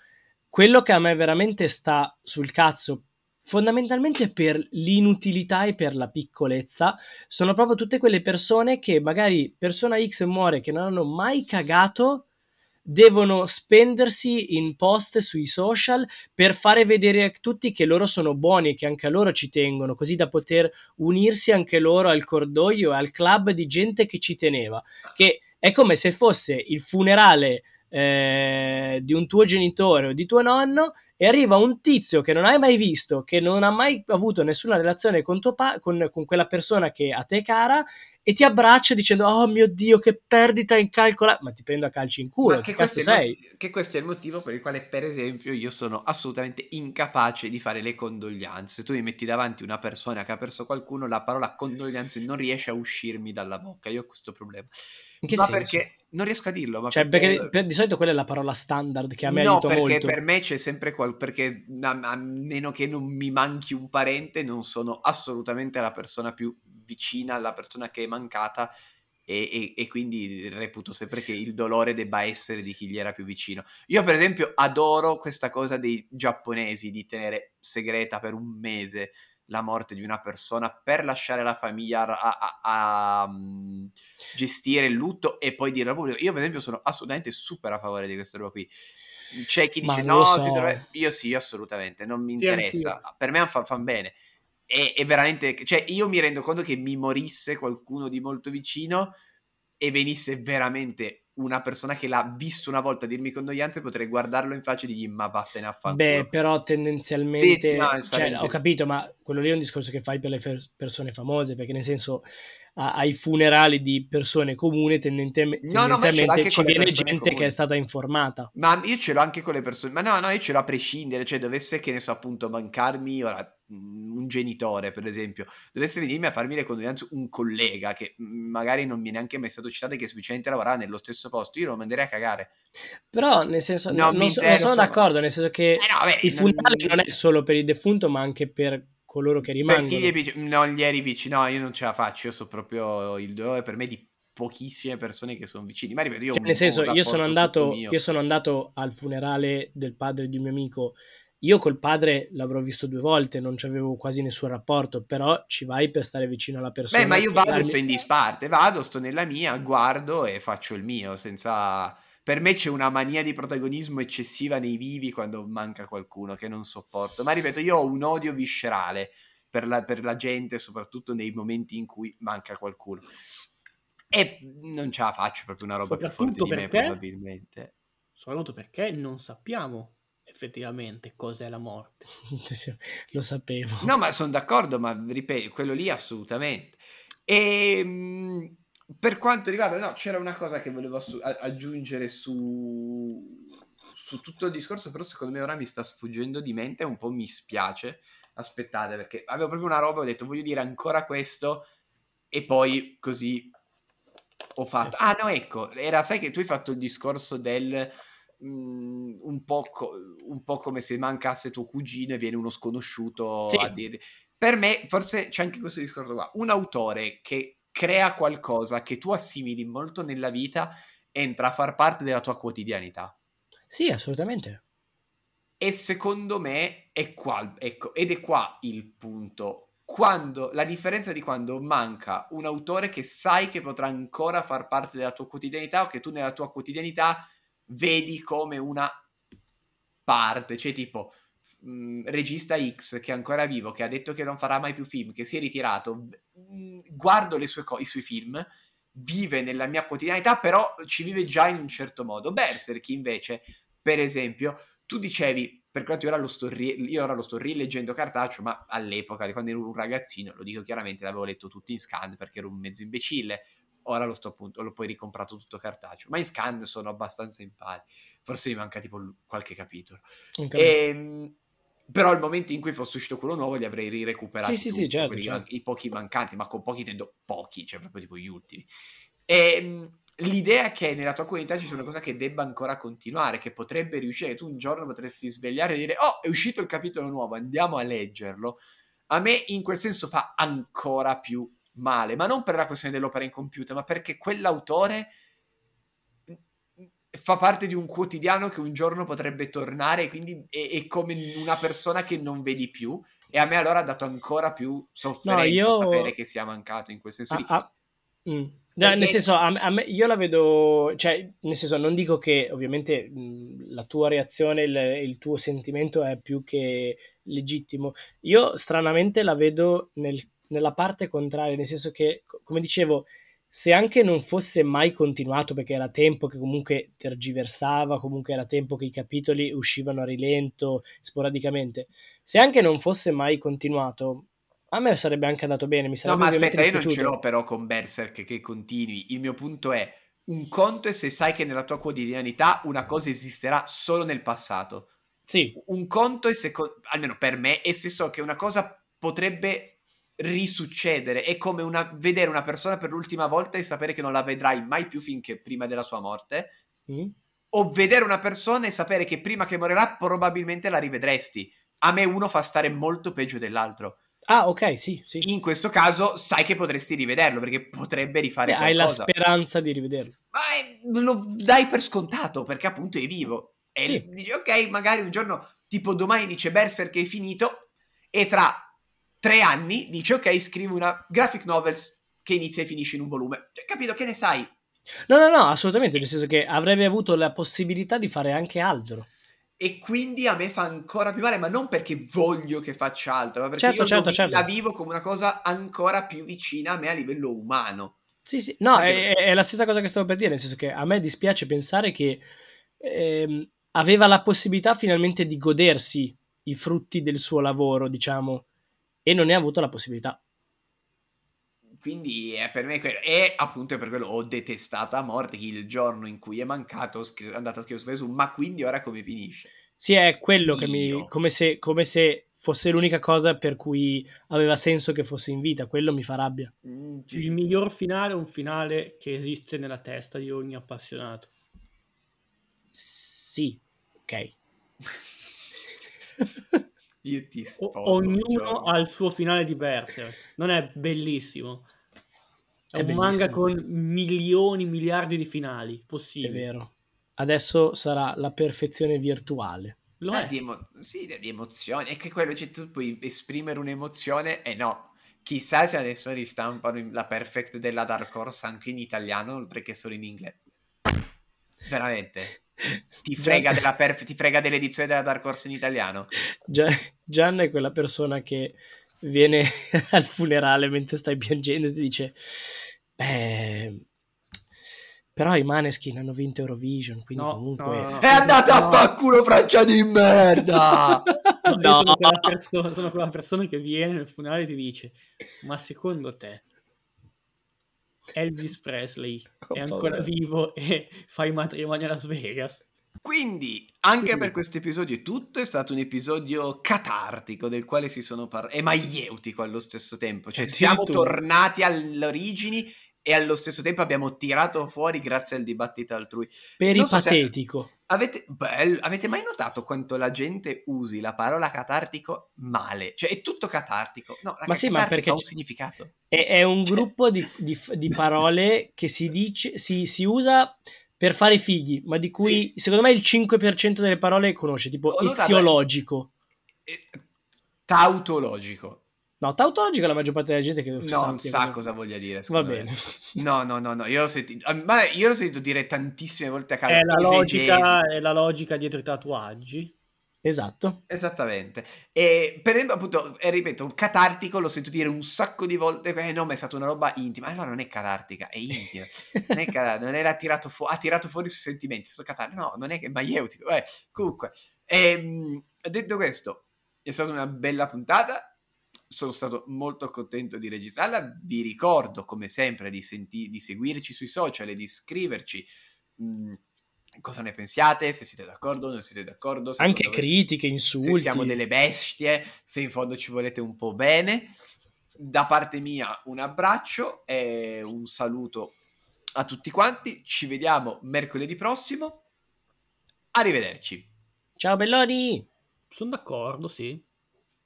Quello che a me veramente sta sul cazzo, fondamentalmente per l'inutilità e per la piccolezza, sono proprio tutte quelle persone che magari persona X muore che non hanno mai cagato devono spendersi in post sui social per fare vedere a tutti che loro sono buoni e che anche a loro ci tengono, così da poter unirsi anche loro al cordoglio e al club di gente che ci teneva. Che è come se fosse il funerale eh, di un tuo genitore o di tuo nonno e arriva un tizio che non hai mai visto, che non ha mai avuto nessuna relazione con, pa- con, con quella persona che a te è cara e ti abbraccia dicendo oh mio dio che perdita incalcolabile ma ti prendo a calci in culo che, questo sei? che questo è il motivo per il quale per esempio io sono assolutamente incapace di fare le condoglianze. Tu mi metti davanti una persona che ha perso qualcuno la parola condoglianze non riesce a uscirmi dalla bocca. Io ho questo problema. Ma senso? perché? Non riesco a dirlo ma cioè, perché... perché per, di solito quella è la parola standard che a me no, aiuta perché molto. per me c'è sempre qual perché a, a meno che non mi manchi un parente non sono assolutamente la persona più vicina alla persona che è mancata e, e, e, quindi reputo sempre che il dolore debba essere di chi gli era più vicino. Io, per esempio, adoro questa cosa dei giapponesi di tenere segreta per un mese la morte di una persona per lasciare la famiglia a, a, a, a um, gestire il lutto e poi dire al pubblico. Io, per esempio, sono assolutamente super a favore di questa roba qui. C'è chi dice no, so. dovrebbe... io sì, assolutamente, non mi interessa. Sì, per me fanno fan bene è, è veramente, cioè io mi rendo conto che mi morisse qualcuno di molto vicino e venisse veramente una persona che l'ha visto una volta dirmi condoglianze, potrei guardarlo in faccia e dirgli ma vattene a fare. Beh, però tendenzialmente, sì, sì, no, cioè, ho capito, ma quello lì è un discorso che fai per le fer- persone famose, perché nel senso a- ai funerali di persone comuni tendenzialmente, no, no, tendenzialmente ci viene gente comuni. che è stata informata. Ma io ce l'ho anche con le persone, ma no, no, io ce l'ho a prescindere, cioè dovesse che ne so appunto mancarmi ora Mhmm, un genitore, per esempio, dovesse venirmi a farmi le condoglianze un collega che mhmm, magari non mi è neanche mai stato citato e che semplicemente lavorava nello stesso posto, io lo manderei a cagare. Però, nel senso, no, non, so, non, sono d'accordo, nel senso che eh no, beh, il funerale non... non... è solo per il defunto, ma anche per coloro che rimangono. Per chi gli vic- non gli eri vicino, no, io non ce la faccio, io so proprio il dolore per me di pochissime persone che sono vicini. Ma ripeto, io cioè, nel senso, io sono, andato, io sono andato al funerale del padre di un mio amico io col padre l'avrò visto due volte, non avevo quasi nessun rapporto, però ci vai per stare vicino alla persona. Beh, ma io vado e sto in disparte, vado, sto nella mia, guardo e faccio il mio, senza... Per me c'è una mania di protagonismo eccessiva nei vivi quando manca qualcuno che non sopporto. Ma ripeto, io ho un odio viscerale per la, per la gente, soprattutto nei momenti in cui manca qualcuno. E non ce la faccio, proprio una roba più forte di me, probabilmente. Soprattutto perché non sappiamo effettivamente cos'è la morte. [laughs] Lo sapevo. No, ma sono d'accordo, ma ripeto, quello lì assolutamente. E ehm, per quanto riguarda, no, c'era una cosa che volevo assu- aggiungere su, su tutto il discorso, però secondo me ora mi sta sfuggendo di mente, un po' mi spiace. Aspettate, perché avevo proprio una roba, ho detto voglio dire ancora questo e poi così ho fatto. Ah no, ecco, era, sai che tu hai fatto il discorso del Mhmm, un, po co- un po' come se mancasse tuo cugino e viene uno sconosciuto sì. a dire. Per me, forse c'è anche questo discorso qua. Un autore che crea qualcosa che tu assimili molto nella vita entra a far parte della tua quotidianità. Sì, assolutamente. E secondo me è qua, ecco, ed è qua il punto. Quando, la differenza di quando manca un autore che sai che potrà ancora far parte della tua quotidianità o che tu nella tua quotidianità vedi come una parte, cioè tipo mh, regista X che è ancora vivo, che ha detto che non farà mai più film, che si è ritirato, mh, guardo co- i suoi film, vive nella mia quotidianità, però ci vive già in un certo modo. Berserk invece, per esempio, tu dicevi, per quanto io ora lo sto, ri- io ora lo sto rileggendo cartaceo, ma all'epoca, quando ero un ragazzino, lo dico chiaramente, l'avevo letto tutto in scan perché ero un mezzo imbecille, ora lo sto appunto, l'ho poi ricomprato tutto cartaceo, ma in scan sono abbastanza in pari, forse mi manca tipo qualche capitolo. Okay. E, ehm, però al momento in cui fosse uscito quello nuovo li avrei rirecuperati sì, tutti, sì, certo, certo. i pochi mancanti, ma con pochi intendo pochi, cioè proprio tipo gli ultimi. E ehm, l'idea che nella tua comunità ci sia una cosa che debba ancora continuare, che potrebbe riuscire, tu un giorno potresti svegliare e dire oh è uscito il capitolo nuovo, andiamo a leggerlo, a me in quel senso fa ancora più male, ma non per la questione dell'opera incompiuta, ma perché quell'autore fa parte di un quotidiano che un giorno potrebbe tornare, quindi è, è, come una persona che non vedi più. E a me allora ha dato ancora più sofferenza no, io... sapere che sia mancato in quel senso. Ah, ah. Mm. No, nel senso, a, a me, io la vedo, cioè, nel senso, non dico che ovviamente mh, la tua reazione, il, il, tuo sentimento è più che legittimo. Io stranamente la vedo nel, nella parte contraria, nel senso che, come dicevo, se anche non fosse mai continuato, perché era tempo che comunque tergiversava, comunque era tempo che i capitoli uscivano a rilento, sporadicamente, se anche non fosse mai continuato, a me sarebbe anche andato bene, mi sarebbe No, ma aspetta, io non ce l'ho però con Berserk che continui. Il mio punto è, un conto è se sai che nella tua quotidianità una cosa esisterà solo nel passato. Sì. Un conto è se, almeno per me, è se so che una cosa potrebbe risuccedere. È come una, vedere una persona per l'ultima volta e sapere che non la vedrai mai più finché prima della sua morte. Mm. O vedere una persona e sapere che prima che morirà probabilmente la rivedresti. A me uno fa stare molto peggio dell'altro. Ah, ok, sì, sì. In questo caso sai che potresti rivederlo perché potrebbe rifare Beh, qualcosa. Hai la speranza di rivederlo. Ma è, lo dai per scontato perché appunto è vivo. E sì. dici, ok, magari un giorno, tipo domani dice Berserk è finito e tra tre anni dice, ok, scrivo una graphic novels che inizia e finisce in un volume. Cioè, capito? Che ne sai? No, no, no, assolutamente, nel senso che avrebbe avuto la possibilità di fare anche altro e quindi a me fa ancora più male, ma non perché voglio che faccia altro, ma perché certo, io certo, vi- certo. la vivo come una cosa ancora più vicina a me a livello umano. Sì, sì, no, è, è, la stessa cosa che stavo per dire, nel senso che a me dispiace pensare che ehm, aveva la possibilità finalmente di godersi i frutti del suo lavoro, diciamo, e non ne ha avuto la possibilità. Quindi è per me quello. E appunto per quello ho detestato a morte il giorno in cui è mancato, è andato a scrivere su ma quindi ora come finisce? Sì, è quello Io. che mi... come se, come se fosse l'unica cosa per cui aveva senso che fosse in vita, quello mi fa rabbia. Mm, il miglior finale è un finale che esiste nella testa di ogni appassionato. Sì, ok. [laughs] Io ti sposo. O- ognuno ha il suo finale diverso. Non è bellissimo. È, è un bellissimo. manga con milioni, miliardi di finali possibili. È vero. Adesso sarà la perfezione virtuale. Lo ah, è. Di emo- sì, di emozioni. È che quello, cioè, tu puoi esprimere un'emozione e no. Chissà se adesso ristampano la perfect della Dark Horse anche in italiano, oltre che solo in inglese. Veramente. [laughs] Ti frega, della perf- ti frega dell'edizione della Dark Horse in italiano? Gian è quella persona che viene [laughs] al funerale mentre stai piangendo e ti dice beh però i Maneskin hanno vinto Eurovision quindi no, comunque no, no, è andato a fa culo Francia di merda! [laughs] No, sono quella, persona, sono, quella persona, che viene nel funerale e ti dice ma secondo te Elvis Presley [laughs] oh, è ancora vivo e [laughs] fa i matrimoni a Las Vegas. Quindi, anche per questo episodio è tutto, è stato un episodio catartico del quale si sono parlati, e maieutico allo stesso tempo, cioè siamo tornati alle origini e allo stesso tempo abbiamo tirato fuori grazie al dibattito altrui. Peripatetico. So avete, bello, avete mai notato quanto la gente usi la parola catartico male? Cioè è tutto catartico. No, ma sì, ma perché ha un significato. È, è un cioè... gruppo di, di, di, parole che si, dice, si, si usa per fare fighi, ma di cui sì. secondo me il 5% delle parole conosce, tipo eziologico. Tautologico. No, tautologico la maggior parte della gente che non sa cosa voglia dire. Va bene. No, no, no, no, io l'ho sentito, ma io l'ho sentito dire tantissime volte a casa. È la, logica, è la logica dietro i tatuaggi. Esatto. Esattamente. E per esempio, appunto, e ripeto, catartico l'ho sentito dire un sacco di volte, eh no, ma è stata una roba intima. Allora non è catartica, è intima. non è catartica, non era tirato fu- ha tirato fuori i suoi sentimenti, sto catartico. No, non è che è maieutico. Eh, comunque, ehm, detto questo, è stata una bella puntata sono stato molto contento di registrarla. Vi ricordo, come sempre, di, senti- di seguirci sui social e di scriverci. Mh, mm, cosa ne pensiate? Se siete d'accordo, non siete d'accordo. Anche critiche, insulti. Se siamo delle bestie, se in fondo ci volete un po' bene. Da parte mia un abbraccio e un saluto a tutti quanti. Ci vediamo mercoledì prossimo. Arrivederci. Ciao Belloni. Sono d'accordo, sì.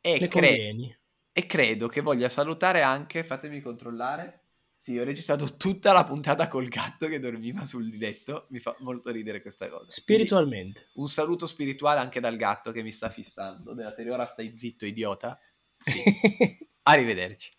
E cre- e credo che voglia salutare anche, fatemi controllare. Sì, ho registrato tutta la puntata col gatto che dormiva sul letto. Mi fa molto ridere questa cosa. Spiritualmente. Quindi, un saluto spirituale anche dal gatto che mi sta fissando. Della serie ora stai zitto, idiota. Sì. [laughs] Arrivederci.